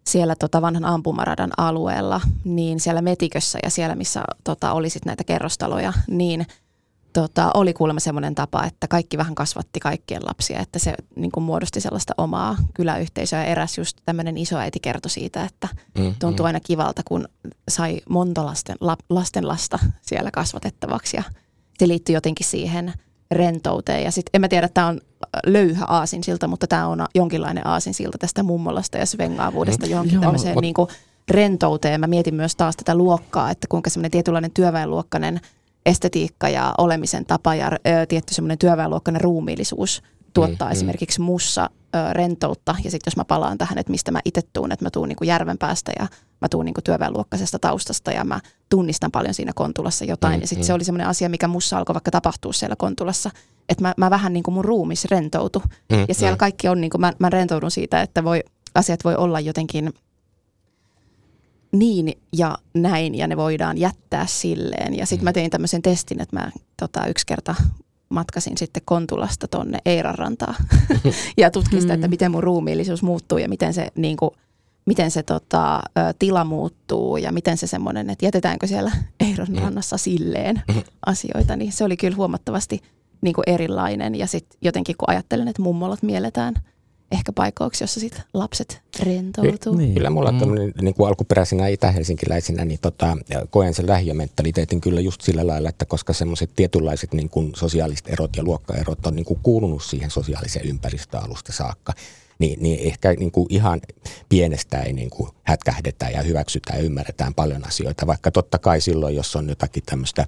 siellä tota, vanhan ampumaradan alueella, niin siellä Metikössä ja siellä, missä tota, oli sit näitä kerrostaloja, niin tota, oli kuulemma semmoinen tapa, että kaikki vähän kasvatti kaikkien lapsia, että se niin kuin muodosti sellaista omaa kyläyhteisöä. Eräs just tämmöinen isoäiti kertoi siitä, että Mm, tuntui mm. aina kivalta, kun sai monta lasten, la, lasten lasta siellä kasvatettavaksi ja se liittyi jotenkin siihen rentouteen. Ja sitten en mä tiedä, että tämä on löyhä aasinsilta, mutta tämä on jonkinlainen aasinsilta tästä mummolasta ja svengaavuudesta Mm. johonkin Joo, tämmöiseen mut- niin kuin rentouteen. Mä mietin myös taas tätä luokkaa, että kuinka semmoinen tietynlainen työväenluokkainen estetiikka ja olemisen tapa ja ö, tietty semmoinen työväenluokkainen ruumiillisuus tuottaa Mm, mm. esimerkiksi mussa ö, rentoutta. Ja sitten jos mä palaan tähän, että mistä mä itse tuun, että mä tuun niin järven päästä ja mä tuun niin työväenluokkaisesta taustasta ja mä tunnistan paljon siinä Kontulassa jotain. Mm, Mm, ja sitten mm. se oli semmoinen asia, mikä mussa alkoi vaikka tapahtua siellä Kontulassa, että mä, mä vähän niin kuin mun ruumis rentoutui. Mm, Ja siellä mm. kaikki on, niin kuin, mä, mä rentoudun siitä, että voi, asiat voi olla jotenkin niin ja näin ja ne voidaan jättää silleen. Ja sitten Mm. mä tein tämmöisen testin, että mä tota, yksi kerta matkasin sitten Kontulasta tonne Eiranrantaan (laughs) (laughs) ja tutkin sitä, että Mm. miten mun ruumiillisuus muuttuu ja miten se, niin kuin, miten se tota, tila muuttuu ja miten se semmoinen, että jätetäänkö siellä (laughs) Eiranrannassa silleen asioita, niin se oli kyllä huomattavasti niin kuin erilainen. Ja sitten jotenkin kun ajattelen, että mummolat mielletään ehkä paikoiksi, jossa sitten lapset rentoutuu. Niin. Kyllä mulla Mm. mm. niin kuin alkuperäisenä itä-helsinkiläisenä, niin tota, koen sen lähiömentaliteetin kyllä just sillä lailla, että koska semmoiset tietynlaiset niin kuin sosiaaliset erot ja luokkaerot on niin kuin kuulunut siihen sosiaaliseen ympäristöön alusta saakka, niin, niin ehkä niin kuin ihan pienestä ei niin kuin hätkähdetään ja hyväksytään ja ymmärretään paljon asioita, vaikka totta kai silloin, jos on jotakin tämmöistä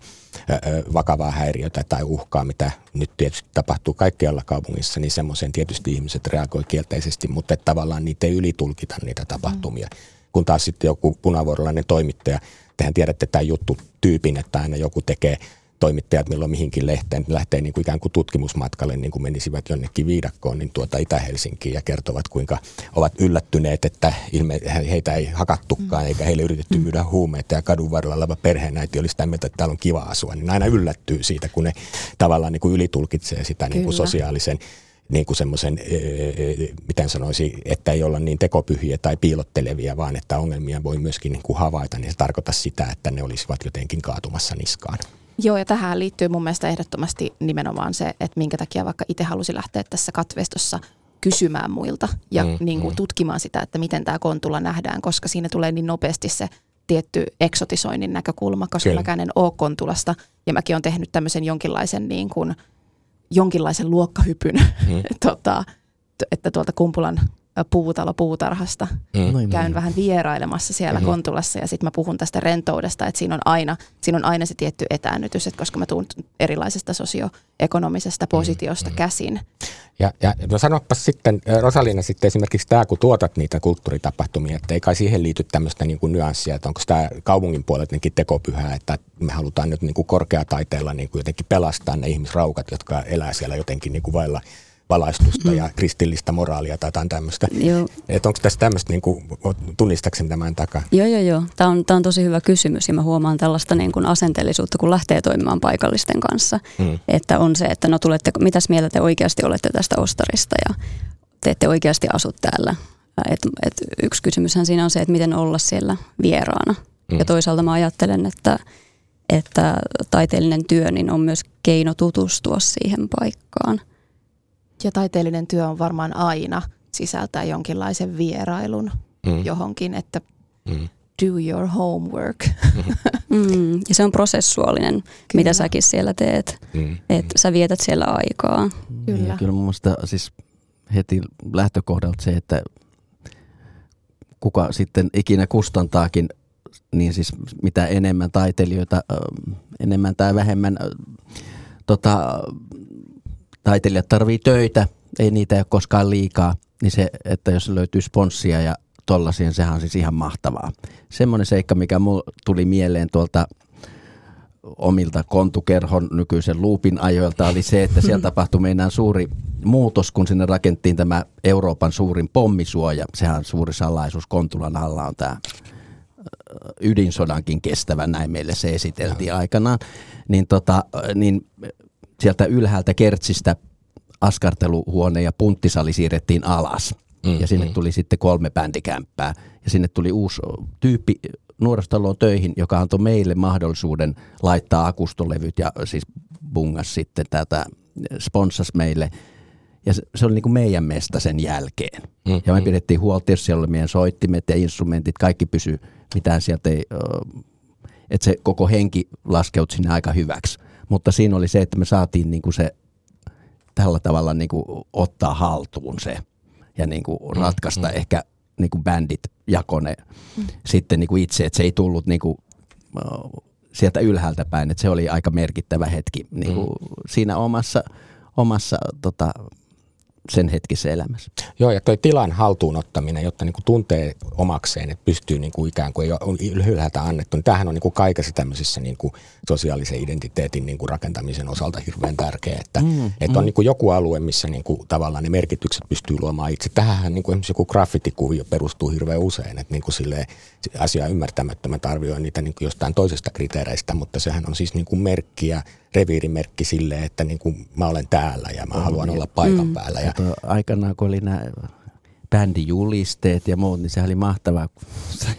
vakavaa häiriötä tai uhkaa, mitä nyt tietysti tapahtuu kaikkialla kaupungissa, niin semmoiseen tietysti ihmiset reagoi kielteisesti, mutta tavallaan niitä ei ylitulkita niitä tapahtumia. Kun taas sitten joku punavuorolainen toimittaja, tehän tiedätte tämän juttu tyypin, että aina joku tekee toimittajat milloin mihinkin lehteen, lähtee niin kuin ikään kuin tutkimusmatkalle, niin kuin menisivät jonnekin viidakkoon, niin tuota Itä-Helsinkiin ja kertovat, kuinka ovat yllättyneet, että ilme, heitä ei hakattukaan, eikä heille yritetty myydä huumeita ja kadun varrella oleva perheenäiti oli sitä mieltä, että täällä on kiva asua, niin aina yllättyy siitä, kun ne tavallaan niin kuin ylitulkitsee sitä niin kuin sosiaalisen niin kuin semmoisen, ee, miten sanoisi, että ei olla niin tekopyhiä tai piilottelevia, vaan että ongelmia voi myöskin niin kuin havaita, niin se tarkoittaa sitä, että ne olisivat jotenkin kaatumassa niskaan. Joo, ja tähän liittyy mun mielestä ehdottomasti nimenomaan se, että minkä takia vaikka itse halusin lähteä tässä katveistossa kysymään muilta ja Mm, niin kuin mm. tutkimaan sitä, että miten tämä kontula nähdään, koska siinä tulee niin nopeasti se tietty eksotisoinnin näkökulma, koska Kyllä. mäkään en ole kontulasta ja mäkin olen tehnyt tämmöisen jonkinlaisen, niin kuin, jonkinlaisen luokkahypyn, Mm. (laughs) tota, että tuolta Kumpulan puutalo puutarhasta Mm. Noin, käyn noin. vähän vierailemassa siellä mm-hmm. Kontulassa ja sitten mä puhun tästä rentoudesta, että siinä on aina, siinä on aina se tietty etäännytys, että koska mä tuun erilaisesta sosioekonomisesta positiosta Mhm. käsin. Ja, ja no sanoppa sitten, Rosalina, sitten esimerkiksi tämä, kun tuotat niitä kulttuuritapahtumia, että ei kai siihen liity tämmöistä niin kuin nyanssia, että onko tämä kaupungin puolella jotenkin tekopyhää, että me halutaan nyt niin kuin korkeataiteella niin kuin jotenkin pelastaa ne ihmisraukat, jotka elää siellä jotenkin niin kuin vailla valaistusta ja kristillistä moraalia tai jotain tämmöistä. Että onko tässä tämmöistä, niin kuin, tunnistakseni tämän takaa? Joo, joo, joo. Tämä on, tämä on tosi hyvä kysymys ja mä huomaan tällaista niin kuin asenteellisuutta, kun lähtee toimimaan paikallisten kanssa. Mm. Että on se, että no tulette, mitäs mieltä te oikeasti olette tästä ostarista ja te ette oikeasti asu täällä. Et, et yksi kysymyshän siinä on se, että miten olla siellä vieraana. Mm. Ja toisaalta mä ajattelen, että, että taiteellinen työ niin on myös keino tutustua siihen paikkaan. Ja taiteellinen työ on varmaan aina sisältää jonkinlaisen vierailun Mm. johonkin, että Mm. do your homework. (laughs) Mm, ja se on prosessuaalinen, Kyllä. Mitä säkin siellä teet. Mm. Että sä vietät siellä aikaa. Kyllä. Ja kyllä mun mielestä siis heti lähtökohdalta se, että kuka sitten ikinä kustantaakin, niin siis mitä enemmän taiteilijoita, enemmän tai vähemmän tota, taiteilijat tarvii töitä, ei niitä ole koskaan liikaa, niin se, että jos löytyy sponssia ja tollaisia, sehän on siis ihan mahtavaa. Semmoinen seikka, mikä mulle tuli mieleen tuolta omilta kontukerhon nykyisen luupin ajoilta oli se, että siellä (laughs) tapahtui meidän suuri muutos, kun sinne rakenttiin tämä Euroopan suurin pommisuoja. Sehän on suuri salaisuus. Kontulan alla on tämä ydinsodankin kestävä, näin meille se esiteltiin aikanaan. Niin, tota, niin sieltä ylhäältä kertsistä askarteluhuone ja punttisali siirrettiin alas. Mm, Ja sinne mm. tuli sitten kolme bändikämppää. Ja sinne tuli uusi tyyppi nuoristaloon töihin, joka antoi meille mahdollisuuden laittaa akustolevyt ja siis bungas sitten tätä, sponsas meille. Ja se, se oli niin kuin meidän mesta sen jälkeen. Mm, Ja me mm. pidettiin huolta, tietysti siellä oli meidän soittimet ja instrumentit, kaikki pysy, mitään sieltä ei, että se koko henki laskeutui sinne aika hyväksi. Mutta siinä oli se, että me saatiin niin kuin se tällä tavalla niin kuin ottaa haltuun se ja niin kuin ratkaista mm, ehkä niin kuin bändit jakone mm. sitten niin kuin itse, että se ei tullut niin kuin, sieltä ylhäältä päin, että se oli aika merkittävä hetki niin kuin mm. siinä omassa, omassa tota, sen hetkisessä elämässä. Joo, ja toi tilan haltuunottaminen, jotta niin kuin tuntee omakseen, että pystyy niin kuin ikään kuin ei ole ylhäältä annettu, niin tämähän on niin kuin kaikessa tämmöisessä niin kuin sosiaalisen identiteetin niin kuin rakentamisen osalta hirveän tärkeä, että, mm, että on mm. niin kuin joku alue, missä niin kuin tavallaan ne merkitykset pystyy luomaan itse. Tähän niin kuin esimerkiksi joku graffitikuvio perustuu hirveän usein, että niin kuin silleen, asiaa ymmärtämättömät arvioi niitä niin kuin jostain toisesta kriteereistä, mutta sehän on siis niin kuin merkki ja reviirimerkki sille, että niin kuin mä olen täällä ja mä on, haluan ja, olla paikan mm. päällä. Ja, aikanaan kun oli nämä bändijulisteet ja muut, niin se oli mahtavaa, kun (laughs) sai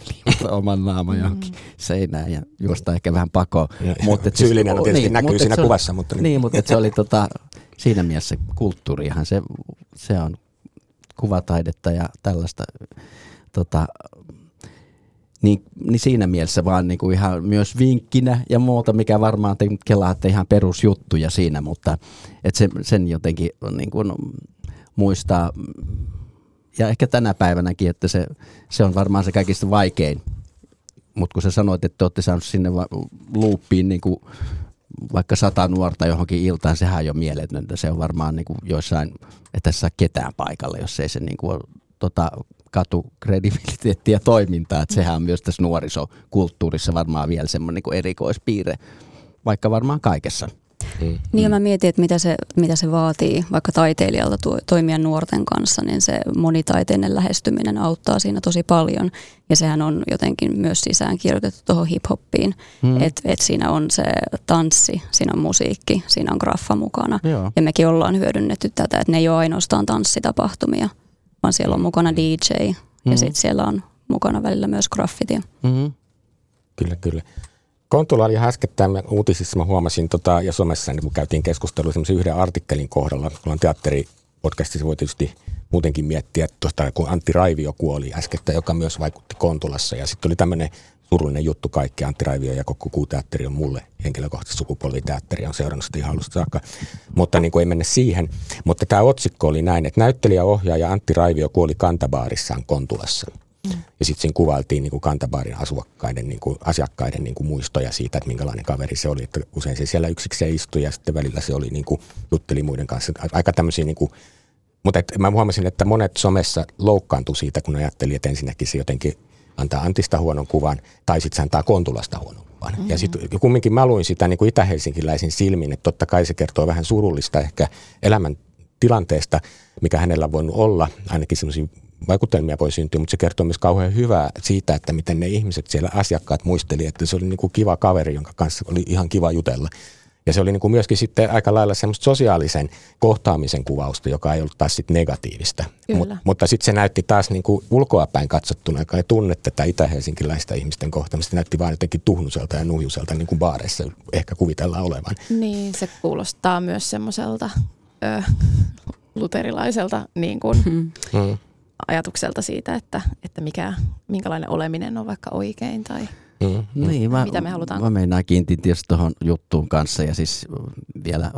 oman naaman mm. johonkin seinään ja juosta ehkä vähän pakoon. mutta Syyllinen on tietysti niin, näkyy siinä se, kuvassa. Mutta niin, niin mutta se oli tota, siinä mielessä kulttuurihan se, se on kuvataidetta ja tällaista tota, niin, niin siinä mielessä vaan niin kuin ihan myös vinkkinä ja muuta, mikä varmaan te kelaatte ihan perusjuttuja siinä, mutta että se, sen jotenkin niin kuin muistaa ja ehkä tänä päivänäkin, että se, se on varmaan se kaikista vaikein. Mutta kun sä sanoit, että te olette saanut sinne luuppiin niin kuin vaikka sata nuorta johonkin iltaan, sehän jo mieletöntä. Se on varmaan niin kuin joissain, että saa ketään paikalle, jos ei se niin kuin tota, katu kredibiliteettiä toimintaa. Että sehän on myös tässä nuorisokulttuurissa varmaan vielä semmoinen niin erikoispiirre, vaikka varmaan kaikessa. Mm. Niin ja mä mietin, että mitä se, mitä se vaatii vaikka taiteilijalta to, toimia nuorten kanssa, niin se monitaiteinen lähestyminen auttaa siinä tosi paljon. Ja sehän on jotenkin myös sisään kirjoitettu tuohon hip-hoppiin, mm. että et siinä on se tanssi, siinä on musiikki, siinä on graffa mukana. Joo. Ja mekin ollaan hyödynnetty tätä, että ne ei ole ainoastaan tanssitapahtumia, vaan siellä on mukana DJ ja mm. sitten siellä on mukana välillä myös graffitia. Mm-hmm. Kyllä, kyllä. Kontula oli äskettäin uutisissa, mä huomasin tota, ja somessa, niin kun käytiin keskustelua semmoisen yhden artikkelin kohdalla, kun on teatteri podcastissa voi tietysti muutenkin miettiä, tuosta, kun Antti Raivio kuoli äskettä, joka myös vaikutti Kontulassa. Ja sitten oli tämmöinen surullinen juttu kaikki. Antti Raivio ja Kokku teatteri on mulle henkilökohtaisesti sukupolviteatteri, on seurannut sitä ihan alusta saakka. Mutta niin kuin ei mennä siihen. Mutta tämä otsikko oli näin, että näyttelijä, ohjaaja Antti Raivio kuoli kantabaarissaan Kontulassa. Mm. Ja sitten siinä kuvailtiin niin kuin Kantabaarin asukkaiden, niin kuin, asiakkaiden niin kuin muistoja siitä, että minkälainen kaveri se oli. Että usein se siellä yksikseen istui ja sitten välillä se oli niin kuin, jutteli muiden kanssa. Aika tämmöisiä, niin kuin, mutta et, mä huomasin, että monet somessa loukkaantui siitä, kun ajatteli, että ensinnäkin se jotenkin antaa Antista huonon kuvan tai sitten se antaa Kontulasta huonon kuvan. Mm-hmm. Ja sitten kumminkin mä luin sitä niin kuin itä-helsinkiläisin silmin, että totta kai se kertoo vähän surullista ehkä elämän tilanteesta, mikä hänellä on voinut olla, ainakin semmoisia vaikutelmia voi syntyä, mutta se kertoo myös kauhean hyvää siitä, että miten ne ihmiset siellä asiakkaat muisteli, että se oli niin kuin kiva kaveri, jonka kanssa oli ihan kiva jutella. Ja se oli niin kuin myöskin sitten aika lailla semmoista sosiaalisen kohtaamisen kuvausta, joka ei ollut taas sitten negatiivista. Mut, mutta sitten se näytti taas niin kuin ulkoapäin katsottuna, joka ei tunne tätä itä-helsinkiläistä ihmisten kohtaamista. Se näytti vaan jotenkin tuhnuselta ja nuhjuselta, niin kuin baareissa ehkä kuvitellaan olevan. Niin, se kuulostaa myös semmoiselta luterilaiselta niin kuin, hmm. Ajatukselta siitä, että, että mikä, minkälainen oleminen on vaikka oikein tai mm, niin, mä, mitä me halutaan. Mä meinaan kiintin tietysti tuohon juttuun kanssa ja siis vielä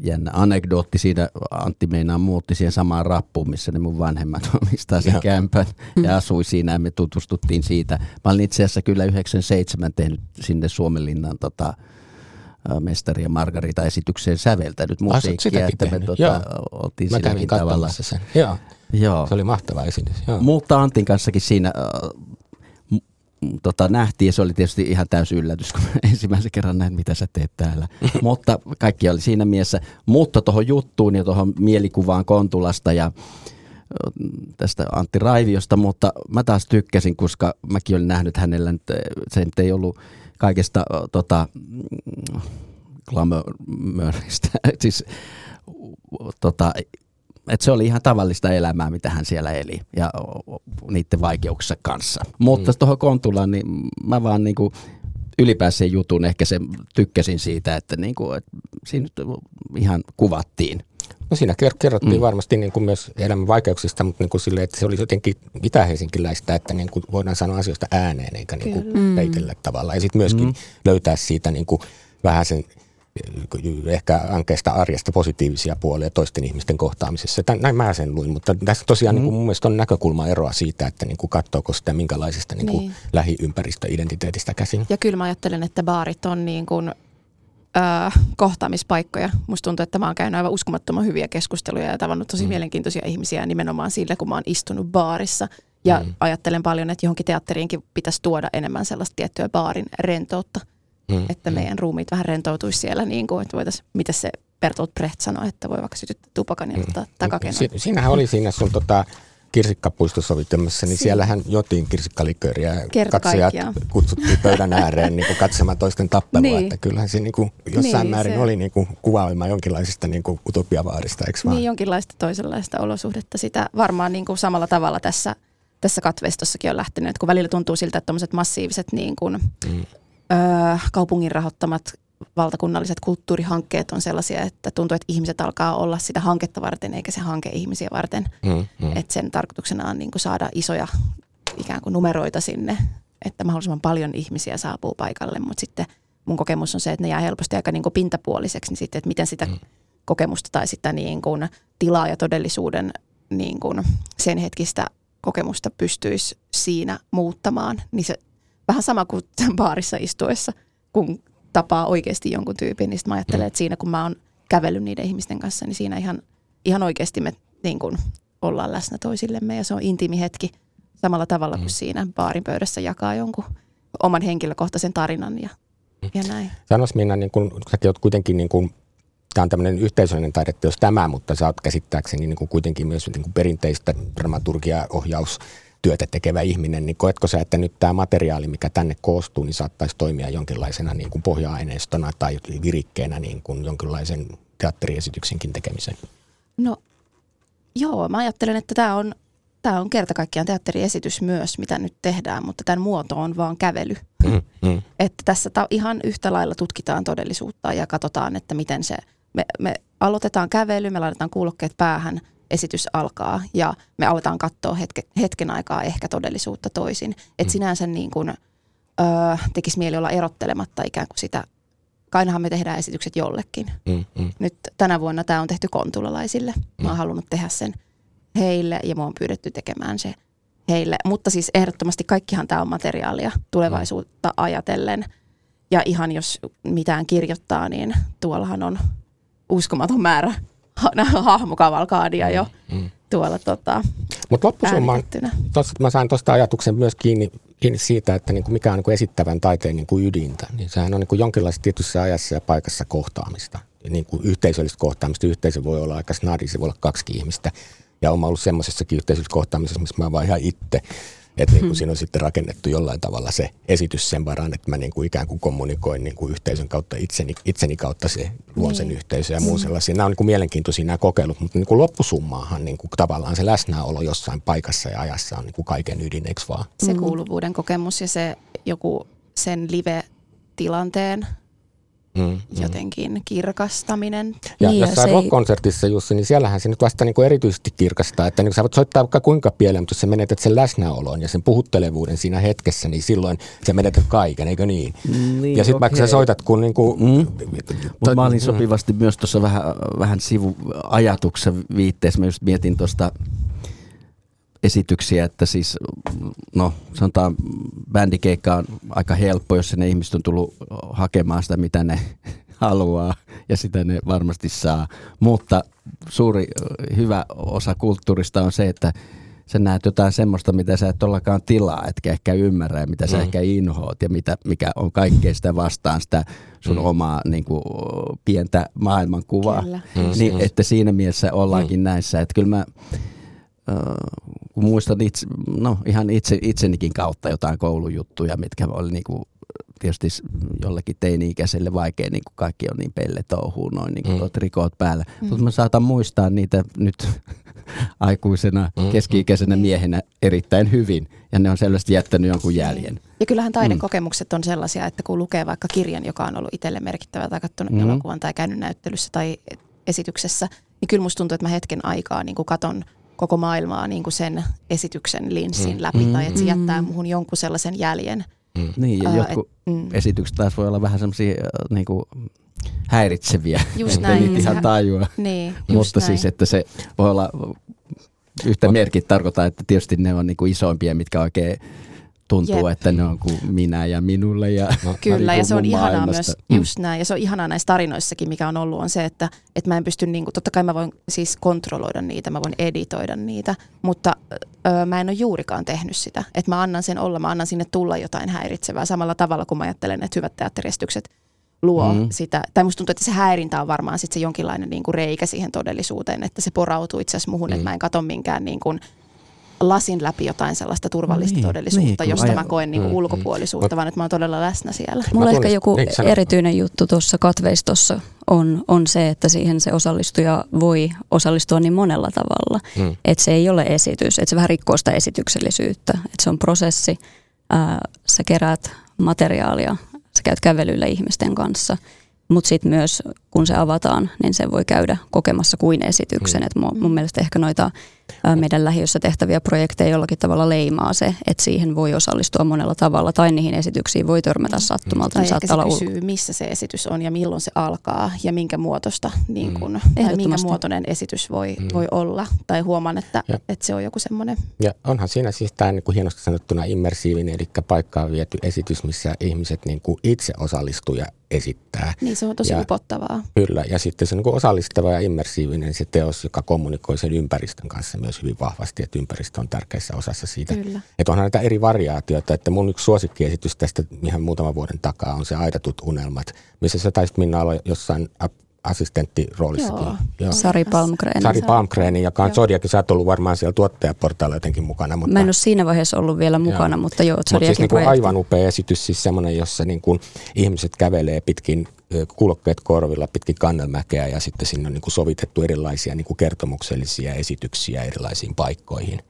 jännä anekdootti siinä, Antti meinaa muutti siihen samaan rappuun, missä ne mun vanhemmat (laughs) omistaa sen kämpän ja asui siinä ja me tutustuttiin siitä. Mä olin itse asiassa kyllä 97 tehnyt sinne Suomenlinnan tota, mestari ja Margarita esitykseen säveltänyt musiikkia, että me tota, oltiin Mä silläkin tavalla. Sen. Joo. Joo. Se oli mahtava esitys. Joo. Mutta Antin kanssakin siinä äh, tota, nähtiin ja se oli tietysti ihan täysi yllätys, kun (laughs) ensimmäisen kerran näin, mitä sä teet täällä. (laughs) Mutta kaikki oli siinä mielessä. Mutta tuohon juttuun ja tuohon mielikuvaan Kontulasta ja tästä Antti Raiviosta, mutta mä taas tykkäsin, koska mäkin olin nähnyt hänellä, että se nyt ei ollut kaikesta tota, glamourista, (laughs) siis tota, että se oli ihan tavallista elämää, mitä hän siellä eli ja niiden vaikeuksissa kanssa. Mutta mm. tuohon Kontulaan, niin mä vaan niin kuin ylipäänsä jutun ehkä sen tykkäsin siitä, että, niin kuin, että siinä ihan kuvattiin. No siinä kerrottiin mm. varmasti niin kuin myös elämän vaikeuksista, mutta niin kuin sille, että se oli jotenkin itä-helsinkiläistä, että niin kuin voidaan sanoa asioista ääneen eikä niin kuin peitellä tavallaan. Ja sitten myöskin mm. löytää siitä niin kuin vähän sen ehkä ankeista arjesta positiivisia puolia toisten ihmisten kohtaamisessa. Tän, näin mä sen luin, mutta tässä tosiaan mm. niin kuin mun mielestä on näkökulma eroa siitä, että niin kuin katsoako sitä minkälaisesta niin kuin niin. lähiympäristöidentiteetistä käsin. Ja kyllä mä ajattelen, että baarit on niin kuin ö, kohtaamispaikkoja. Musta tuntuu, että mä oon käynyt aivan uskomattoman hyviä keskusteluja ja tavannut tosi mm. mielenkiintoisia ihmisiä nimenomaan sillä, kun mä oon istunut baarissa. Ja mm. ajattelen paljon, että johonkin teatteriinkin pitäisi tuoda enemmän sellaista tiettyä baarin rentoutta. Mm. Että mm. meidän ruumiit vähän rentoutuisi siellä, niin kuin, että voitaisiin, mitä se Bertolt Brecht sanoi, että voi vaikka sytyttää tupakan ja mm. ottaa takakenon. Si- siinähän oli siinä sun tota, kirsikkapuistosovitelmassa, niin siellähän jotiin kirsikkalikööriä ja katsojat kutsuttiin pöydän ääreen niin kuin katsomaan toisten tappelua. niin. Että kyllähän se niin kuin, jossain niin, määrin se... oli niin kuin, kuvailma jonkinlaisesta niin kuin utopiavaarista, eikö vaan? Niin, jonkinlaista toisenlaista olosuhdetta. Sitä varmaan niin kuin samalla tavalla tässä, tässä katveistossakin on lähtenyt, kun välillä tuntuu siltä, että tuommoiset massiiviset niin kuin, mm. öö, kaupungin rahoittamat valtakunnalliset kulttuurihankkeet on sellaisia, että tuntuu, että ihmiset alkaa olla sitä hanketta varten eikä se hanke ihmisiä varten. Mm, mm. Että sen tarkoituksena on niin kuin saada isoja ikään kuin numeroita sinne, että mahdollisimman paljon ihmisiä saapuu paikalle, mutta sitten mun kokemus on se, että ne jää helposti aika niin kuin pintapuoliseksi, niin sitten, että miten sitä mm. kokemusta tai sitä niin kuin tilaa ja todellisuuden niin kuin sen hetkistä kokemusta pystyisi siinä muuttamaan, niin se vähän sama kuin (laughs) baarissa istuessa, kun tapaa oikeasti jonkun tyypin, niin sitten mä ajattelen, että siinä kun mä oon kävellyt niiden ihmisten kanssa, niin siinä ihan, ihan oikeasti me niin kun ollaan läsnä toisillemme ja se on intiimi hetki samalla tavalla kuin mm. siinä baarin pöydässä jakaa jonkun oman henkilökohtaisen tarinan ja, mm. ja näin. Sanois Minna, niin kun, säkin oot kuitenkin niin kun, tämä on tämmöinen yhteisöllinen taideteos tämä, mutta sä oot käsittääkseni niin kuin kuitenkin myös niin kuin perinteistä dramaturgia ohjaus työtä tekevä ihminen, niin koetko sä, että nyt tämä materiaali, mikä tänne koostuu, niin saattaisi toimia jonkinlaisena niin kuin pohja-aineistona tai virikkeenä niin kuin jonkinlaisen teatteriesityksenkin tekemiseen? No joo, mä ajattelen, että tämä on, tämä on kerta kaikkiaan teatteriesitys myös, mitä nyt tehdään, mutta tämän muoto on vaan kävely. Mm, mm. Että tässä ta- ihan yhtä lailla tutkitaan todellisuutta ja katsotaan, että miten se, me, me aloitetaan kävely, me laitetaan kuulokkeet päähän – esitys alkaa ja me aletaan katsoa hetke, hetken aikaa ehkä todellisuutta toisin. Että mm. sinänsä niin kuin, öö, tekisi mieli olla erottelematta ikään kuin sitä, kainahan me tehdään esitykset jollekin. Mm, mm. Nyt tänä vuonna tämä on tehty kontulalaisille. Mm. Mä oon halunnut tehdä sen heille ja mua on pyydetty tekemään se heille. Mutta siis ehdottomasti kaikkihan tämä on materiaalia tulevaisuutta mm. ajatellen. Ja ihan jos mitään kirjoittaa, niin tuollahan on uskomaton määrä hahmokavalkaadia jo mm, mm. tuolla tota, Mutta loppusummaan, mä sain tuosta ajatuksen myös kiinni, kiinni siitä, että niinku mikä on niinku esittävän taiteen niinku ydintä. Niin sehän on niinku jonkinlaista tietyssä ajassa ja paikassa kohtaamista. Ja niinku yhteisöllistä kohtaamista. Yhteisö voi olla aika snadi, se voi olla kaksi ihmistä. Ja olen ollut semmoisessakin yhteisöllisessä kohtaamisessa, missä mä vaan ihan itse että niin kuin hmm. siinä on sitten rakennettu jollain tavalla se esitys sen varaan, että mä niin kuin ikään kuin kommunikoin niin kuin yhteisön kautta itseni, itseni kautta se luon sen niin. yhteisön ja muun mm. sellaisia. Nämä on niin kuin mielenkiintoisia nämä kokeilut, mutta niin kuin loppusummaahan niin kuin tavallaan se läsnäolo jossain paikassa ja ajassa on niin kuin kaiken ydin, eikö vaan? Se mm. kuuluvuuden kokemus ja se joku sen live-tilanteen mm, mm. jotenkin kirkastaminen. Ja niin, jossain rock-konsertissa, Jussi, niin siellähän se nyt vasta niin kuin erityisesti kirkastaa, että niin sä voit soittaa vaikka kuinka pieleen, mutta jos sä menetät sen läsnäolon ja sen puhuttelevuuden siinä hetkessä, niin silloin sä menetät kaiken, eikö niin? niin ja sitten vaikka sä soitat kun niin kuin... Mm. Mutta mä olin sopivasti mm. myös tuossa vähän, vähän sivuajatuksen viitteessä, mä just mietin tuosta esityksiä, että siis no sanotaan bändikeikka on aika helppo, jos ne ihmiset on tullut hakemaan sitä, mitä ne (laughs) haluaa ja sitä ne varmasti saa. Mutta suuri hyvä osa kulttuurista on se, että sä näet jotain semmoista, mitä sä et ollakaan tilaa, etkä ehkä ymmärrä ja mitä sä mm. ehkä inhoot ja mitä, mikä on kaikkea sitä vastaan sitä sun mm. omaa niin kuin, pientä maailmankuvaa. Mm. Niin, että siinä mielessä ollaankin mm. näissä. Että kyllä mä kun muistan itse, no ihan itse, itsenikin kautta jotain koulujuttuja, mitkä oli niinku tietysti jollekin teini-ikäiselle vaikea, niin kuin kaikki on niin pelle touhuun, noin niin kuin mm. rikot päällä. Mm. Mutta mä saatan muistaa niitä nyt (laughs) aikuisena, mm. keski-ikäisenä mm. miehenä erittäin hyvin. Ja ne on selvästi jättänyt jonkun jäljen. Ja kyllähän taidekokemukset on sellaisia, että kun lukee vaikka kirjan, joka on ollut itselle merkittävä tai katsonut mm. elokuvan tai käynyt näyttelyssä tai esityksessä, niin kyllä musta tuntuu, että mä hetken aikaa niin katon – koko maailmaa niin kuin sen esityksen linssin mm. läpi, tai että se jättää muuhun jonkun sellaisen jäljen. Mm. Niin, ja jotkut et, mm. esitykset taas voi olla vähän semmoisia niin kuin häiritseviä. Just näin. näin. ihan tajua. Niin, Mutta näin. siis, että se voi olla yhtä merkit tarkoittaa, että tietysti ne on niinku isoimpia, mitkä oikein tuntuu, Jep. että ne on kuin minä ja minulle. Ja No, Kyllä, ja se on ihanaa maailmasta. myös, just näin, ja se on ihanaa näissä tarinoissakin, mikä on ollut, on se, että, että mä en pysty, niin kuin, totta kai mä voin siis kontrolloida niitä, mä voin editoida niitä, mutta öö, mä en ole juurikaan tehnyt sitä. Että mä annan sen olla, mä annan sinne tulla jotain häiritsevää, samalla tavalla kuin mä ajattelen, että hyvät teatteriestykset luo Mm. mm. sitä, tai musta tuntuu, että se häirintä on varmaan sit se jonkinlainen niin kuin reikä siihen todellisuuteen, että se porautuu itse asiassa muhun, mm. että mä en katso minkään niin kuin, lasin läpi jotain sellaista turvallista Niin, todellisuutta, niin, josta aja- mä koen niin kuin Mm, mm. ulkopuolisuutta, vaan että mä oon todella läsnä siellä. Mulla Mä ehkä joku niin, erityinen juttu tuossa katveistossa on, on se, että siihen se osallistuja voi osallistua niin monella tavalla. Mm. Että se ei ole esitys, että se vähän rikkoo sitä esityksellisyyttä. Että se on prosessi, ää, sä keräät materiaalia, sä käyt kävelyllä ihmisten kanssa. Mutta sitten myös kun se avataan, niin se voi käydä kokemassa kuin esityksen. Mm. Et mun, mun mielestä ehkä noita meidän lähiössä tehtäviä projekteja jollakin tavalla leimaa se, että siihen voi osallistua monella tavalla tai niihin esityksiin voi törmätä sattumalta. Tai Ne ehkä saattaa se olla kysyy, missä se esitys on ja milloin se alkaa ja minkä muotosta, niin kun, tai minkä muotoinen esitys voi, Mm. voi olla. Tai huomaan, että, Ja. että se on joku semmoinen. Ja onhan siinä siis tämä niin kuin hienosti sanottuna immersiivinen, eli paikkaan viety esitys, missä ihmiset niin kuin itse osallistuu ja esittää. Niin se on tosi Ja- upottavaa. Kyllä, ja sitten se on niin osallistava ja immersiivinen se teos, joka kommunikoi sen ympäristön kanssa myös hyvin vahvasti, että ympäristö on tärkeässä osassa siitä. Kyllä. Että onhan näitä eri variaatioita, että mun yksi suosikkiesitys tästä ihan muutaman vuoden takaa on se Aidatut unelmat, missä sä taisit Minna olla jossain assistenttiroolissakin. Joo. Joo. Sari Palmgren. Sari Palmgrenin, joka on. Zodiakin, sä oot ollut varmaan siellä tuottajaportailla jotenkin mukana. Mutta... Mä en ole siinä vaiheessa ollut vielä mukana, Joo. mutta joo, Mutta Zodiacin siis niin kuin aivan upea esitys, siis semmoinen, jossa niin kuin ihmiset kävelee pitkin kuulokkeet korvilla pitkin kannelmäkeä ja sitten sinne on niin kuin sovitettu erilaisia niin kuin kertomuksellisia esityksiä erilaisiin paikkoihin.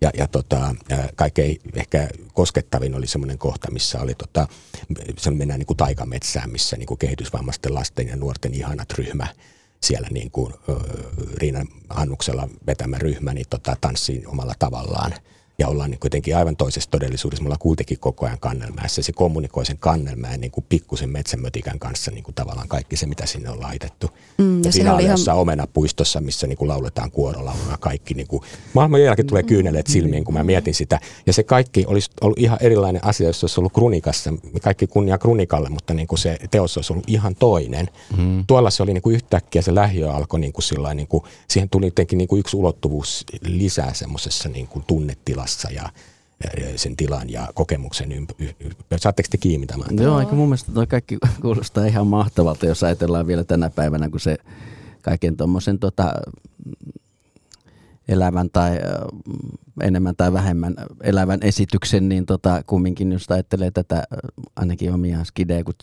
Ja, ja tota, kaikkein ehkä koskettavin oli semmoinen kohta, missä oli tota, se mennään niin kuin taikametsään, missä niin kuin kehitysvammaisten lasten ja nuorten ihanat ryhmä siellä niin kuin, ö, Riina Hannuksella vetämä ryhmä niin tota, tanssii omalla tavallaan. Ja ollaan niin kuitenkin aivan toisessa todellisuudessa. Me ollaan kuitenkin koko ajan kannelmäessä. Se kommunikoi sen kannelmään niin kuin pikkusen metsämötikän kanssa niin kuin tavallaan kaikki se, mitä sinne on laitettu. Mm, ja siinä oli oli ihan- jossain omenapuistossa, missä niin kuin lauletaan kuorolaulua kaikki. Niin kuin, maailman jälkeen tulee kyyneleet silmiin, kun mä mietin sitä. Ja se kaikki olisi ollut ihan erilainen asia, jos se olisi ollut Krunikassa. Kaikki kunnia Krunikalle, mutta niin kuin se teos olisi ollut ihan toinen. Mm. Tuolla se oli niin kuin yhtäkkiä se lähiö alkoi niin kuin sillain, niin kuin, siihen tuli jotenkin niin kuin yksi ulottuvuus lisää semmoisessa niin kuin tunnetilassa ja ja sen tilan ja kokemuksen ympärillä. Saatteko te kiinni tämän? Joo, eikä mun mielestä toi kaikki (laughs) kuulostaa ihan mahtavalta, jos ajatellaan vielä tänä päivänä, kun se kaiken tuommoisen tota, elävän tai enemmän tai vähemmän elävän esityksen, niin tota, kumminkin jos ajattelee tätä ainakin omia skidejä, kun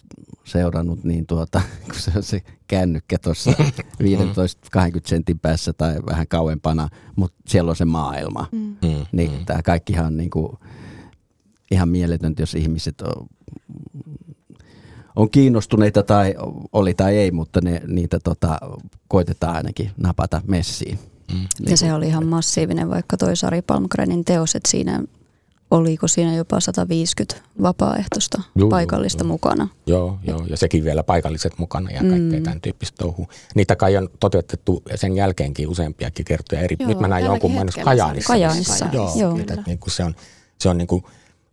seurannut, niin tuota, (laughs) kun se on se kännykkä tuossa 15-20 sentin päässä tai vähän kauempana, mutta siellä on se maailma. Mm. Mm, Niin mm. tämä kaikkihan on niinku ihan mieletöntä, jos ihmiset on, on kiinnostuneita tai oli tai ei, mutta ne, niitä tota, koitetaan ainakin napata messiin. Mm. Ja se oli ihan massiivinen, vaikka toi Sari Palmgrenin teos, että siinä oliko siinä jopa 150 vapaaehtoista Juu, paikallista juu. mukana. Joo, joo, ja sekin vielä paikalliset mukana ja kaikkea Mm. tämän tyyppistä touhua. Niitä kai on toteutettu sen jälkeenkin useampiakin kertoja. Eri, Joo, nyt mä näin jonkun mainos Kajaanissa. Kajaanissa, Joo, joo. että Kyllä. niin kuin se on, se on niin kuin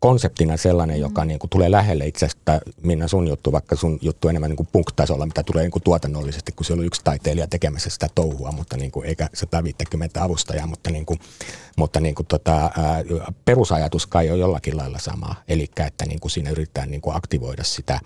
konseptina sellainen, joka niin kuin tulee lähelle itse asiassa, Minna sun juttu, vaikka sun juttu enemmän niin kuin punk-tasolla, mitä tulee niin kuin tuotannollisesti, kun siellä on yksi taiteilija tekemässä sitä touhua, mutta niin kuin, eikä 150 avustajaa, mutta, niin kuin, mutta niin kuin tota, ää, perusajatus kai on jollakin lailla sama. Eli että niin kuin siinä yritetään niin kuin aktivoida sitä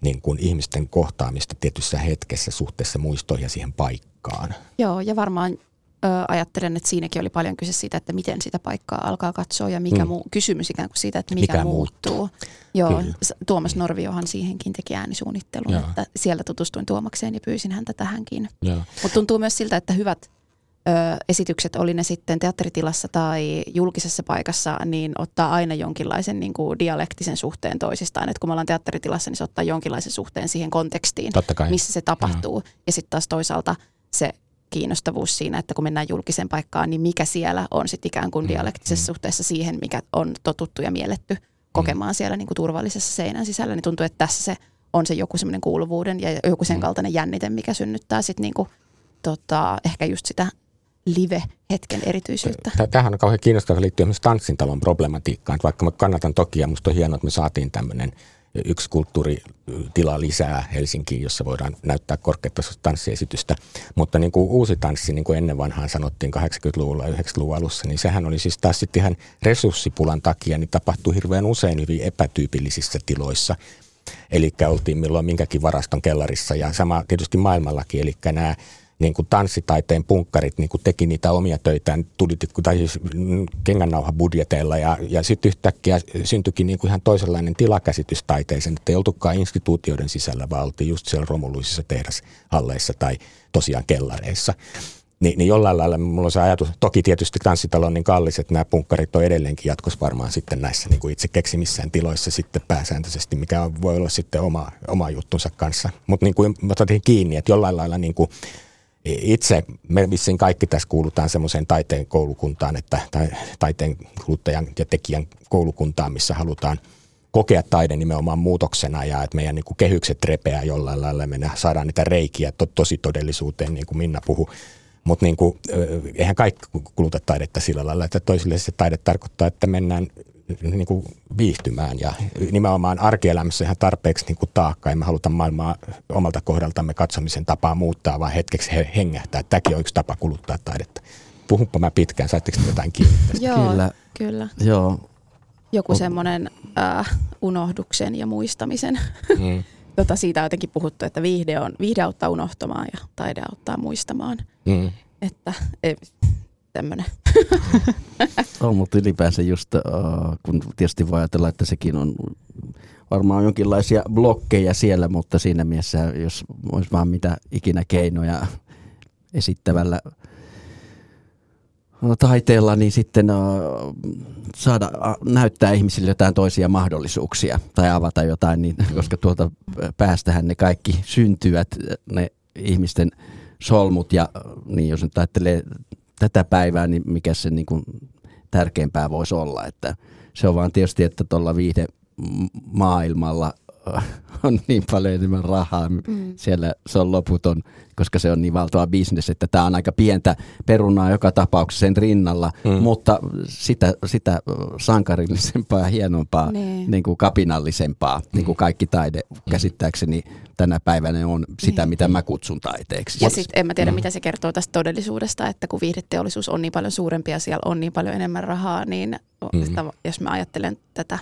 niin kuin ihmisten kohtaamista tietyssä hetkessä suhteessa muistoihin ja siihen paikkaan. Joo, ja varmaan ö, ajattelen, että siinäkin oli paljon kyse siitä, että miten sitä paikkaa alkaa katsoa ja mikä Mm. muu, kysymys ikään kuin siitä, että mikä, Mikä muuttuu. Joo, Kyllä. Tuomas Norviohan siihenkin teki äänisuunnittelun, Joo. että siellä tutustuin Tuomakseen ja pyysin häntä tähänkin. Joo. Mutta tuntuu myös siltä, että hyvät ö, esitykset, oli ne sitten teatteritilassa tai julkisessa paikassa, niin ottaa aina jonkinlaisen niin kuin dialektisen suhteen toisistaan. Et kun me ollaan teatteritilassa, niin se ottaa jonkinlaisen suhteen siihen kontekstiin, missä se tapahtuu. Ja sitten taas toisaalta se kiinnostavuus siinä, että kun mennään julkiseen paikkaan, niin mikä siellä on sitten ikään kuin Mm, dialektisessa mm. suhteessa siihen, mikä on totuttu ja mielletty kokemaan siellä niin kuin turvallisessa seinän sisällä, niin tuntuu, että tässä se on se joku semmoinen kuuluvuuden ja joku sen kaltainen jännite, mikä synnyttää sitten niinku, tota, ehkä just sitä live-hetken erityisyyttä. Tämähän on kauhean kiinnostavaa liittyen myös tanssintalon problematiikkaan. Vaikka mä kannatan toki ja musta on hienoa, että me saatiin tämmöinen yksi kulttuuritila lisää Helsinkiin, jossa voidaan näyttää korkeatasoista tanssiesitystä. Mutta niin kuin uusi tanssi, niin kuin ennen vanhaan sanottiin 80-luvulla ja 90-luvun alussa, niin sehän oli siis taas sitten ihan resurssipulan takia, niin tapahtui hirveän usein hyvin epätyypillisissä tiloissa. Eli oltiin milloin minkäkin varaston kellarissa ja sama tietysti maailmallakin, eli nämä niin kuin tanssitaiteen punkkarit niin kuin teki niitä omia töitään, tuli tai siis kengännauhabudjeteilla ja, ja sitten yhtäkkiä syntyikin niin kuin ihan toisenlainen tilakäsitys taiteeseen, että ei oltukaan instituutioiden sisällä, vaan oltiin just siellä romuluisissa tehdashalleissa tai tosiaan kellareissa. Ni, niin jollain lailla mulla on se ajatus, toki tietysti tanssitalo on niin kallis, että nämä punkkarit on edelleenkin jatkossa varmaan sitten näissä niin kuin itse keksimissään tiloissa sitten pääsääntöisesti, mikä voi olla sitten oma, oma juttunsa kanssa. Mutta niin kuin mä kiinni, että jollain lailla niin kuin itse, me vissiin kaikki tässä kuulutaan semmoiseen taiteen koulukuntaan, että tai, taiteen kuluttajan ja tekijän koulukuntaan, missä halutaan kokea taide nimenomaan muutoksena ja että meidän niin kuin kehykset repeää jollain lailla me saadaan niitä reikiä to, tosi todellisuuteen, niin kuin Minna puhui. Mutta niin eihän kaikki kuluta taidetta sillä lailla, että toisille se taide tarkoittaa, että mennään niin kuin viihtymään ja nimenomaan arkielämässä ihan tarpeeksi niin kuin taakka. Emme haluta maailmaa omalta kohdaltamme katsomisen tapaa muuttaa, vaan hetkeksi hengähtää. Tämäkin on yksi tapa kuluttaa taidetta. Puhunpa mä pitkään, saitteko jotain kiinni Joo, kyllä. kyllä. Joo. Joku semmoinen äh, unohduksen ja muistamisen. Mm. (laughs) tota siitä on jotenkin puhuttu, että viihde, on, viihde auttaa unohtamaan ja taide auttaa muistamaan. Mm. Että tämmöinen. (laughs) on, mutta ylipäänsä just, uh, kun tietysti voi ajatella, että sekin on varmaan jonkinlaisia blokkeja siellä, mutta siinä mielessä, jos olisi vaan mitä ikinä keinoja esittävällä taiteella, niin sitten uh, saada uh, näyttää ihmisille jotain toisia mahdollisuuksia tai avata jotain, niin, mm. koska tuolta päästähän ne kaikki syntyvät, ne ihmisten solmut ja niin jos nyt ajattelee tätä päivää, niin mikä se niin kuin tärkeämpää voisi olla. Että se on vaan tietysti, että tuolla viihde maailmalla on niin paljon enemmän rahaa. Mm. Siellä se on loputon, koska se on niin valtava bisnes, että tämä on aika pientä perunaa joka tapauksessa sen rinnalla, mm. mutta sitä, sitä sankarillisempaa ja hienompaa, niin. Niin kuin kapinallisempaa, mm. niin kuin kaikki taide käsittääkseni tänä päivänä on sitä, niin. mitä mä kutsun taiteeksi. Ja sitten en mä tiedä, mm. mitä se kertoo tästä todellisuudesta, että kun viihdeteollisuus on niin paljon suurempi ja siellä on niin paljon enemmän rahaa, niin mm. että jos mä ajattelen tätä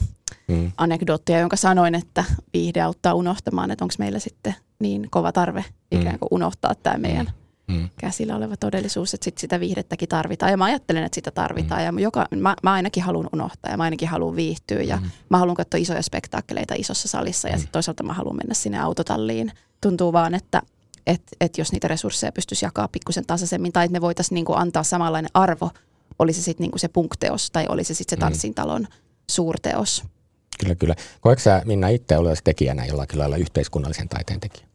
mm. anekdoottia, jonka sanoin, että viihde auttaa unohtamaan, että onko meillä sitten niin kova tarve ikään kuin unohtaa tämä meidän mm. käsillä oleva todellisuus, että sit sitä viihdettäkin tarvitaan. Ja mä ajattelen, että sitä tarvitaan. Mm. Ja joka, mä, mä ainakin haluan unohtaa ja mä ainakin haluan viihtyä. Ja mm. mä haluan katsoa isoja spektaakkeleita isossa salissa. Ja mm. sitten toisaalta mä haluan mennä sinne autotalliin. Tuntuu vaan, että et, et jos niitä resursseja pystyisi jakaa pikkusen tasaisemmin tai että me voitaisiin niinku antaa samanlainen arvo, oli se sitten niinku se punkteos tai oli se sitten se tanssintalon suurteos. Kyllä, kyllä. Koetko sä Minna itse olevasi tekijänä jollakin lailla yhteiskunnallisen taiteen tekijä?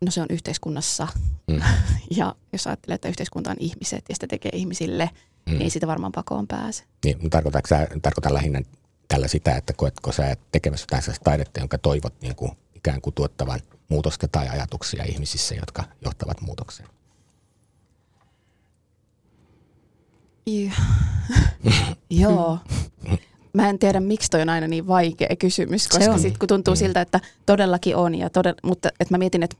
No se on yhteiskunnassa. Mm. (laughs) ja jos ajattelee, että yhteiskunta on ihmiset ja sitä tekee ihmisille, mm. niin siitä varmaan pakoon pääse. Niin, tarkoitatko sä, tarkoitan lähinnä tällä sitä, että koetko sä tekemässä jotain sellaista taidetta, jonka toivot niin kuin, ikään kuin tuottavan muutosta tai ajatuksia ihmisissä, jotka johtavat muutokseen? Joo. (laughs) (laughs) Mä en tiedä, miksi toi on aina niin vaikea kysymys, koska sitten kun tuntuu mm. siltä, että todellakin on, ja todella, mutta että mä mietin, että,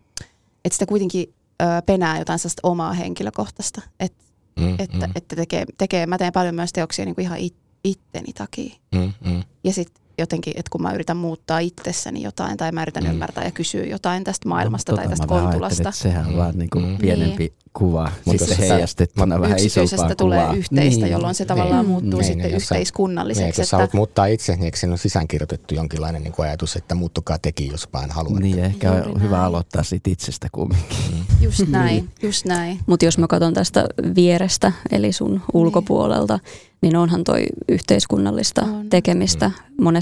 että sitä kuitenkin ö, penää jotain sellaista omaa henkilökohtaista, että, mm, että, mm. että tekee, tekee, mä teen paljon myös teoksia niin kuin ihan it, itteni takia. Mm, mm. Ja sitten jotenkin, että kun mä yritän muuttaa itsessäni jotain tai mä yritän mm. ymmärtää ja kysyä jotain tästä maailmasta no, tai tästä kontulasta. Sehän on vaan niin kuin mm. pienempi niin. kuva, mutta sitten heijastettuna vähän isompaa tulee kuvaa. yhteistä, niin. jolloin se tavallaan niin. muuttuu niin. sitten niin, yhteiskunnalliseksi. Niin, jos että... haluat muuttaa itse, niin eikö siinä ole sisäänkirjoitettu jonkinlainen niin kuin ajatus, että muuttukaa teki, jos vaan haluatte. Niin, ehkä Juuri on näin. hyvä aloittaa siitä itsestä kumminkin. Mm. Just näin, just näin. Mutta jos mä katson tästä vierestä, eli sun niin. ulkopuolelta, niin onhan toi yhteiskunnallista on. tekemistä mm.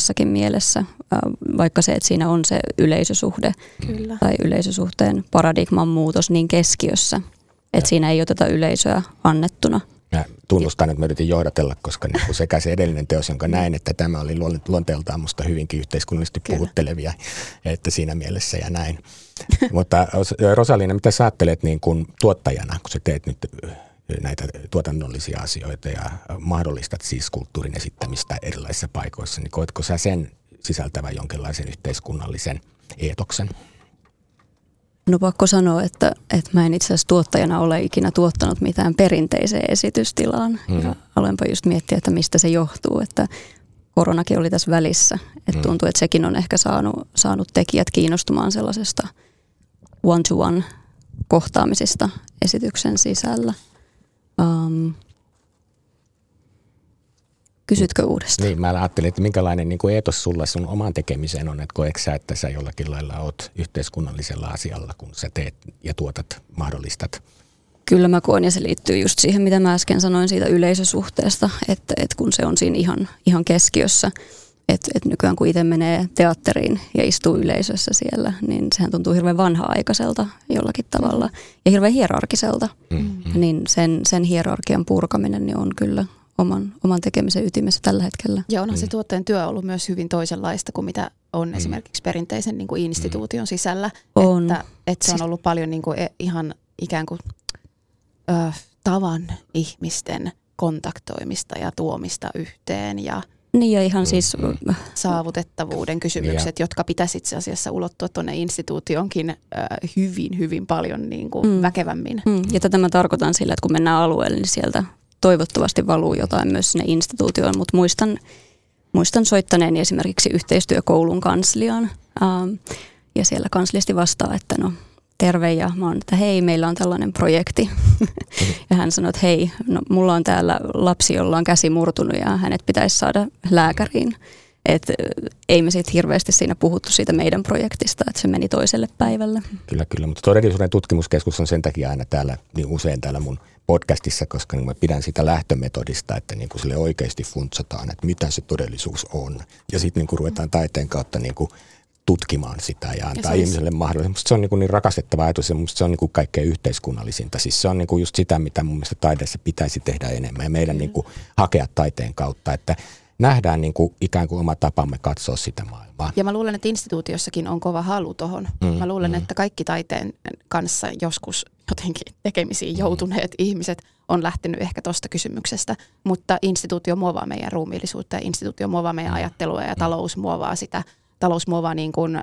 Monessakin mielessä, vaikka se, että siinä on se yleisösuhde Kyllä. tai yleisösuhteen paradigman muutos niin keskiössä, että siinä ei oteta yleisöä annettuna, Mä tunnustan, että mä yritin johdatella, koska niin kuin sekä se edellinen teos, jonka näin, että tämä oli luonteeltaan musta hyvinkin yhteiskunnallisesti Kyllä. puhuttelevia, että siinä mielessä ja näin. (laughs) Mutta Rosalina, mitä sä ajattelet niin kuin tuottajana, kun sä teet nyt näitä tuotannollisia asioita ja mahdollistat siis kulttuurin esittämistä erilaisissa paikoissa, niin koetko sä sen sisältävän jonkinlaisen yhteiskunnallisen eetoksen? No pakko sanoa, että, että mä en itse asiassa tuottajana ole ikinä tuottanut mitään perinteiseen esitystilaan. Mm. Ja alenpa just miettiä, että mistä se johtuu, että koronakin oli tässä välissä. Että mm. tuntuu, että sekin on ehkä saanut, saanut tekijät kiinnostumaan sellaisesta one-to-one kohtaamisista esityksen sisällä. Um, Kysytkö uudestaan? Niin, mä ajattelin, että minkälainen niin kuin eetos sulla sun oman tekemiseen on, että koetko sä, että sä jollakin lailla oot yhteiskunnallisella asialla, kun sä teet ja tuotat, mahdollistat? Kyllä mä koen ja se liittyy just siihen, mitä mä äsken sanoin siitä yleisösuhteesta, että, että kun se on siinä ihan, ihan keskiössä, että, että nykyään kun itse menee teatteriin ja istuu yleisössä siellä, niin sehän tuntuu hirveän vanha-aikaiselta jollakin tavalla ja hirveän hierarkiselta. Mm-hmm. Niin sen, sen hierarkian purkaminen niin on kyllä oman, oman tekemisen ytimessä tällä hetkellä. Ja onhan mm. se tuotteen työ ollut myös hyvin toisenlaista kuin mitä on mm. esimerkiksi perinteisen niin kuin instituution mm. sisällä. On. Että, että se on ollut paljon niin kuin e, ihan ikään kuin ö, tavan ihmisten kontaktoimista ja tuomista yhteen ja niin ja ihan siis... Mm. Saavutettavuuden kysymykset, ja. jotka pitäisi itse asiassa ulottua tuonne instituutionkin äh, hyvin, hyvin paljon niin kuin mm. väkevämmin. Mm. Ja tätä mä tarkoitan sillä, että kun mennään alueelle, niin sieltä toivottavasti valuu jotain myös sinne instituutioon, mutta muistan, muistan soittaneen esimerkiksi yhteistyökoulun kansliaan ähm, ja siellä kanslisti vastaa, että no terve ja mä oon, että hei, meillä on tällainen projekti. (laughs) ja hän sanoi, että hei, no, mulla on täällä lapsi, jolla on käsi murtunut ja hänet pitäisi saada lääkäriin. Et ei me siitä hirveästi siinä puhuttu siitä meidän projektista, että se meni toiselle päivälle. Kyllä, kyllä, mutta todellisuuden tutkimuskeskus on sen takia aina täällä, niin usein täällä mun podcastissa, koska niin mä pidän sitä lähtömetodista, että niin sille oikeasti funtsataan, että mitä se todellisuus on. Ja sitten niin ruvetaan taiteen kautta niin kuin tutkimaan sitä ja antaa ja ihmiselle mahdollisuus. Se on niin, kuin niin rakastettava ajatus ja se on niin kuin kaikkein yhteiskunnallisinta. Siis se on niin kuin just sitä, mitä mun mielestä taideessa pitäisi tehdä enemmän ja meidän niin kuin hakea taiteen kautta, että nähdään niin kuin ikään kuin oma tapamme katsoa sitä maailmaa. Ja mä luulen, että instituutiossakin on kova halu tuohon. Mm, mä luulen, mm. että kaikki taiteen kanssa joskus jotenkin tekemisiin joutuneet mm. ihmiset on lähtenyt ehkä tuosta kysymyksestä, mutta instituutio muovaa meidän ruumiillisuutta ja instituutio muovaa meidän mm. ajattelua ja mm. talous muovaa sitä talous muovaa niin kuin, ö,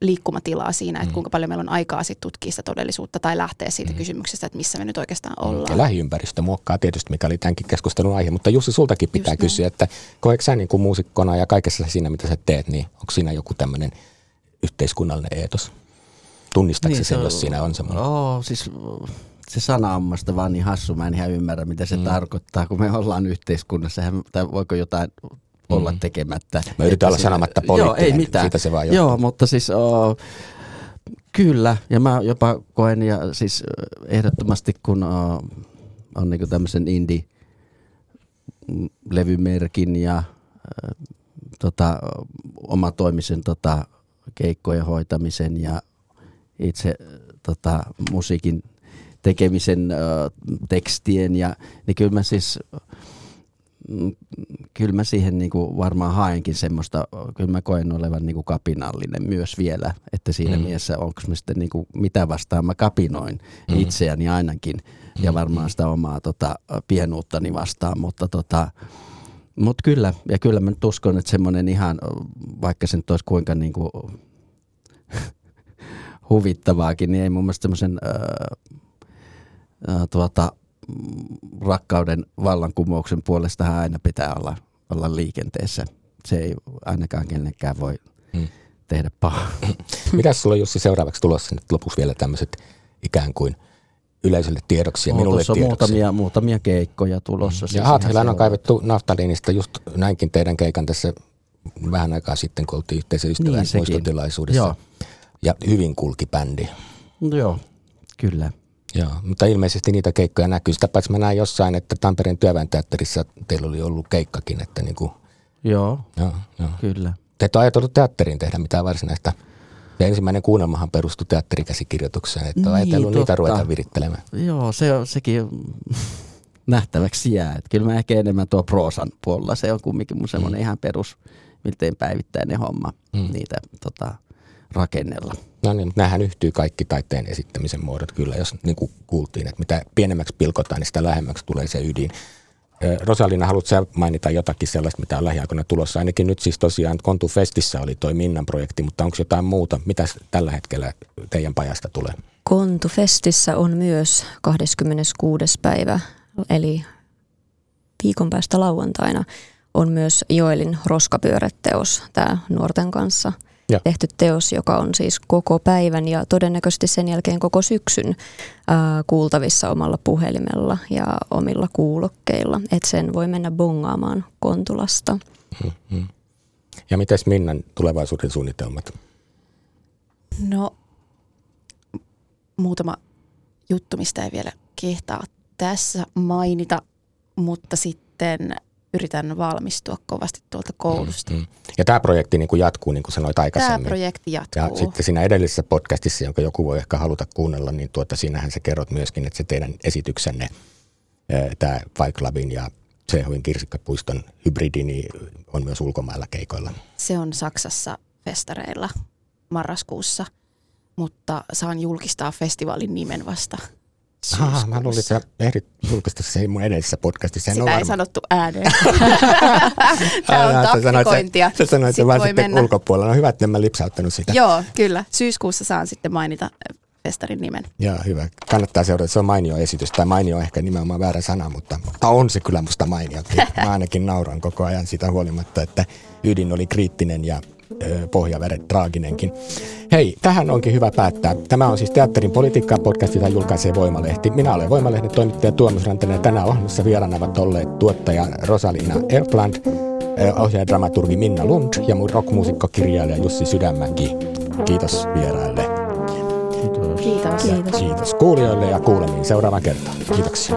liikkumatilaa siinä, että mm. kuinka paljon meillä on aikaa sit tutkia sitä todellisuutta tai lähteä siitä mm. kysymyksestä, että missä me nyt oikeastaan mm. ollaan. Ja lähiympäristö muokkaa tietysti, mikä oli tämänkin keskustelun aihe, mutta Jussi, sultakin pitää Just kysyä, näin. että koetko sä niin kuin muusikkona ja kaikessa siinä, mitä sä teet, niin onko siinä joku tämmöinen yhteiskunnallinen eetos? Tunnistatko niin, sen, jos siinä on semmoinen? Oo, siis se sana on musta vaan niin hassu, mä en ihan ymmärrä, mitä se mm. tarkoittaa, kun me ollaan yhteiskunnassa, tai voiko jotain olla mm. tekemättä. Mä yritän olla sanomatta poliittinen, joo, ei mitään. siitä se vaan johtuu. Joo, mutta siis oh, kyllä, ja mä jopa koen, ja siis ehdottomasti kun oh, on niinku tämmöisen indie-levymerkin ja tota, oma toimisen tota, keikkojen hoitamisen ja itse tota, musiikin tekemisen äh, tekstien ja niin kyllä mä siis Mm, kyllä mä siihen niin kuin varmaan haenkin semmoista, kyllä mä koen olevan niin kuin kapinallinen myös vielä, että siinä mm. mielessä onko mä sitten niin kuin, mitä vastaan mä kapinoin mm. itseäni ainakin mm. ja varmaan sitä omaa tota, pienuuttani vastaan, mutta tota, mut kyllä, ja kyllä mä nyt uskon, että semmoinen ihan, vaikka se nyt olisi kuinka niin kuin (laughs) huvittavaakin, niin ei mun mielestä semmoisen tuota, rakkauden vallankumouksen puolesta aina pitää olla, olla liikenteessä. Se ei ainakaan kenenkään voi hmm. tehdä pahaa. (laughs) Mitäs sulla Jussi seuraavaksi tulossa nyt lopuksi vielä tämmöiset ikään kuin yleisölle tiedoksi ja minulle tiedoksi? muutamia, muutamia keikkoja tulossa. Hmm. Ja Haathilan on kaivettu naftaliinista just näinkin teidän keikan tässä vähän aikaa sitten, kun oltiin yhteisen ystävän niin, muistotilaisuudessa. Joo. Ja hyvin kulki bändi. Joo, kyllä. Joo, mutta ilmeisesti niitä keikkoja näkyy. Sitä paitsi mä näin jossain, että Tampereen työväenteatterissa teillä oli ollut keikkakin. Että niin kuin, joo, joo, joo, kyllä. Te ette ajatellut teatteriin tehdä mitään varsinaista. Ja ensimmäinen kuunnelmahan perustui teatterikäsikirjoitukseen, että niin, ajatellut totta. niitä ruveta virittelemään. Joo, se on sekin (laughs) nähtäväksi jää. Et kyllä mä ehkä enemmän tuo proosan puolella. Se on kumminkin mun semmoinen mm. ihan perus, miltei päivittäinen homma mm. niitä tota, rakennella. No niin, mutta näähän yhtyy kaikki taiteen esittämisen muodot kyllä, jos niin kuin kuultiin, että mitä pienemmäksi pilkotaan, niin sitä lähemmäksi tulee se ydin. Rosalina, haluatko mainita jotakin sellaista, mitä on lähiaikoina tulossa? Ainakin nyt siis tosiaan Kontu Festissä oli toi Minnan projekti, mutta onko jotain muuta? Mitä tällä hetkellä teidän pajasta tulee? Kontu Festissä on myös 26. päivä, eli viikon päästä lauantaina, on myös Joelin roskapyöräteos tämä nuorten kanssa – ja. tehty teos, joka on siis koko päivän ja todennäköisesti sen jälkeen koko syksyn ää, kuultavissa omalla puhelimella ja omilla kuulokkeilla. Että sen voi mennä bongaamaan Kontulasta. Mm-hmm. Ja mitäs Minnan tulevaisuuden suunnitelmat? No, muutama juttu, mistä ei vielä kehtaa tässä mainita, mutta sitten yritän valmistua kovasti tuolta koulusta. Mm-hmm. Ja tämä projekti niin kuin jatkuu, niin kuin sanoit aikaisemmin. Tämä projekti jatkuu. Ja sitten siinä edellisessä podcastissa, jonka joku voi ehkä haluta kuunnella, niin tuota, siinähän sä kerrot myöskin, että se teidän esityksenne, tämä Fight Clubin ja CHUin kirsikkapuiston hybridi, niin on myös ulkomailla keikoilla. Se on Saksassa festareilla marraskuussa, mutta saan julkistaa festivaalin nimen vasta Ah, mä luulin, että sä ehdit julkaista se mun edellisessä podcastissa. Sitä ei sanottu ääneen. (laughs) Tämä on taktikointia. Sä sanoit sen vaan sitten mennä. ulkopuolella. No hyvä, että en mä lipsauttanut sitä. Joo, kyllä. Syyskuussa saan sitten mainita festarin nimen. Joo, hyvä. Kannattaa seurata. Se on mainio esitys. Tai mainio on ehkä nimenomaan väärä sana, mutta on se kyllä musta mainiokin. (laughs) Mä ainakin nauran koko ajan sitä huolimatta, että ydin oli kriittinen ja pohjavedet traaginenkin. Hei, tähän onkin hyvä päättää. Tämä on siis Teatterin politiikkaa podcast, jota julkaisee Voimalehti. Minä olen Voimalehden toimittaja Tuomas Rantanen ja tänään ohjelmassa vieraana ovat olleet tuottaja Rosalina Erpland, ohjaaja dramaturgi Minna Lund ja mun rockmuusikko kirjailija Jussi Sydämäki. Kiitos vieraille. Kiitos. Kiitos. Kiitos. Kiitos kuulijoille ja kuulemiin seuraavaan kertaan. Kiitoksia.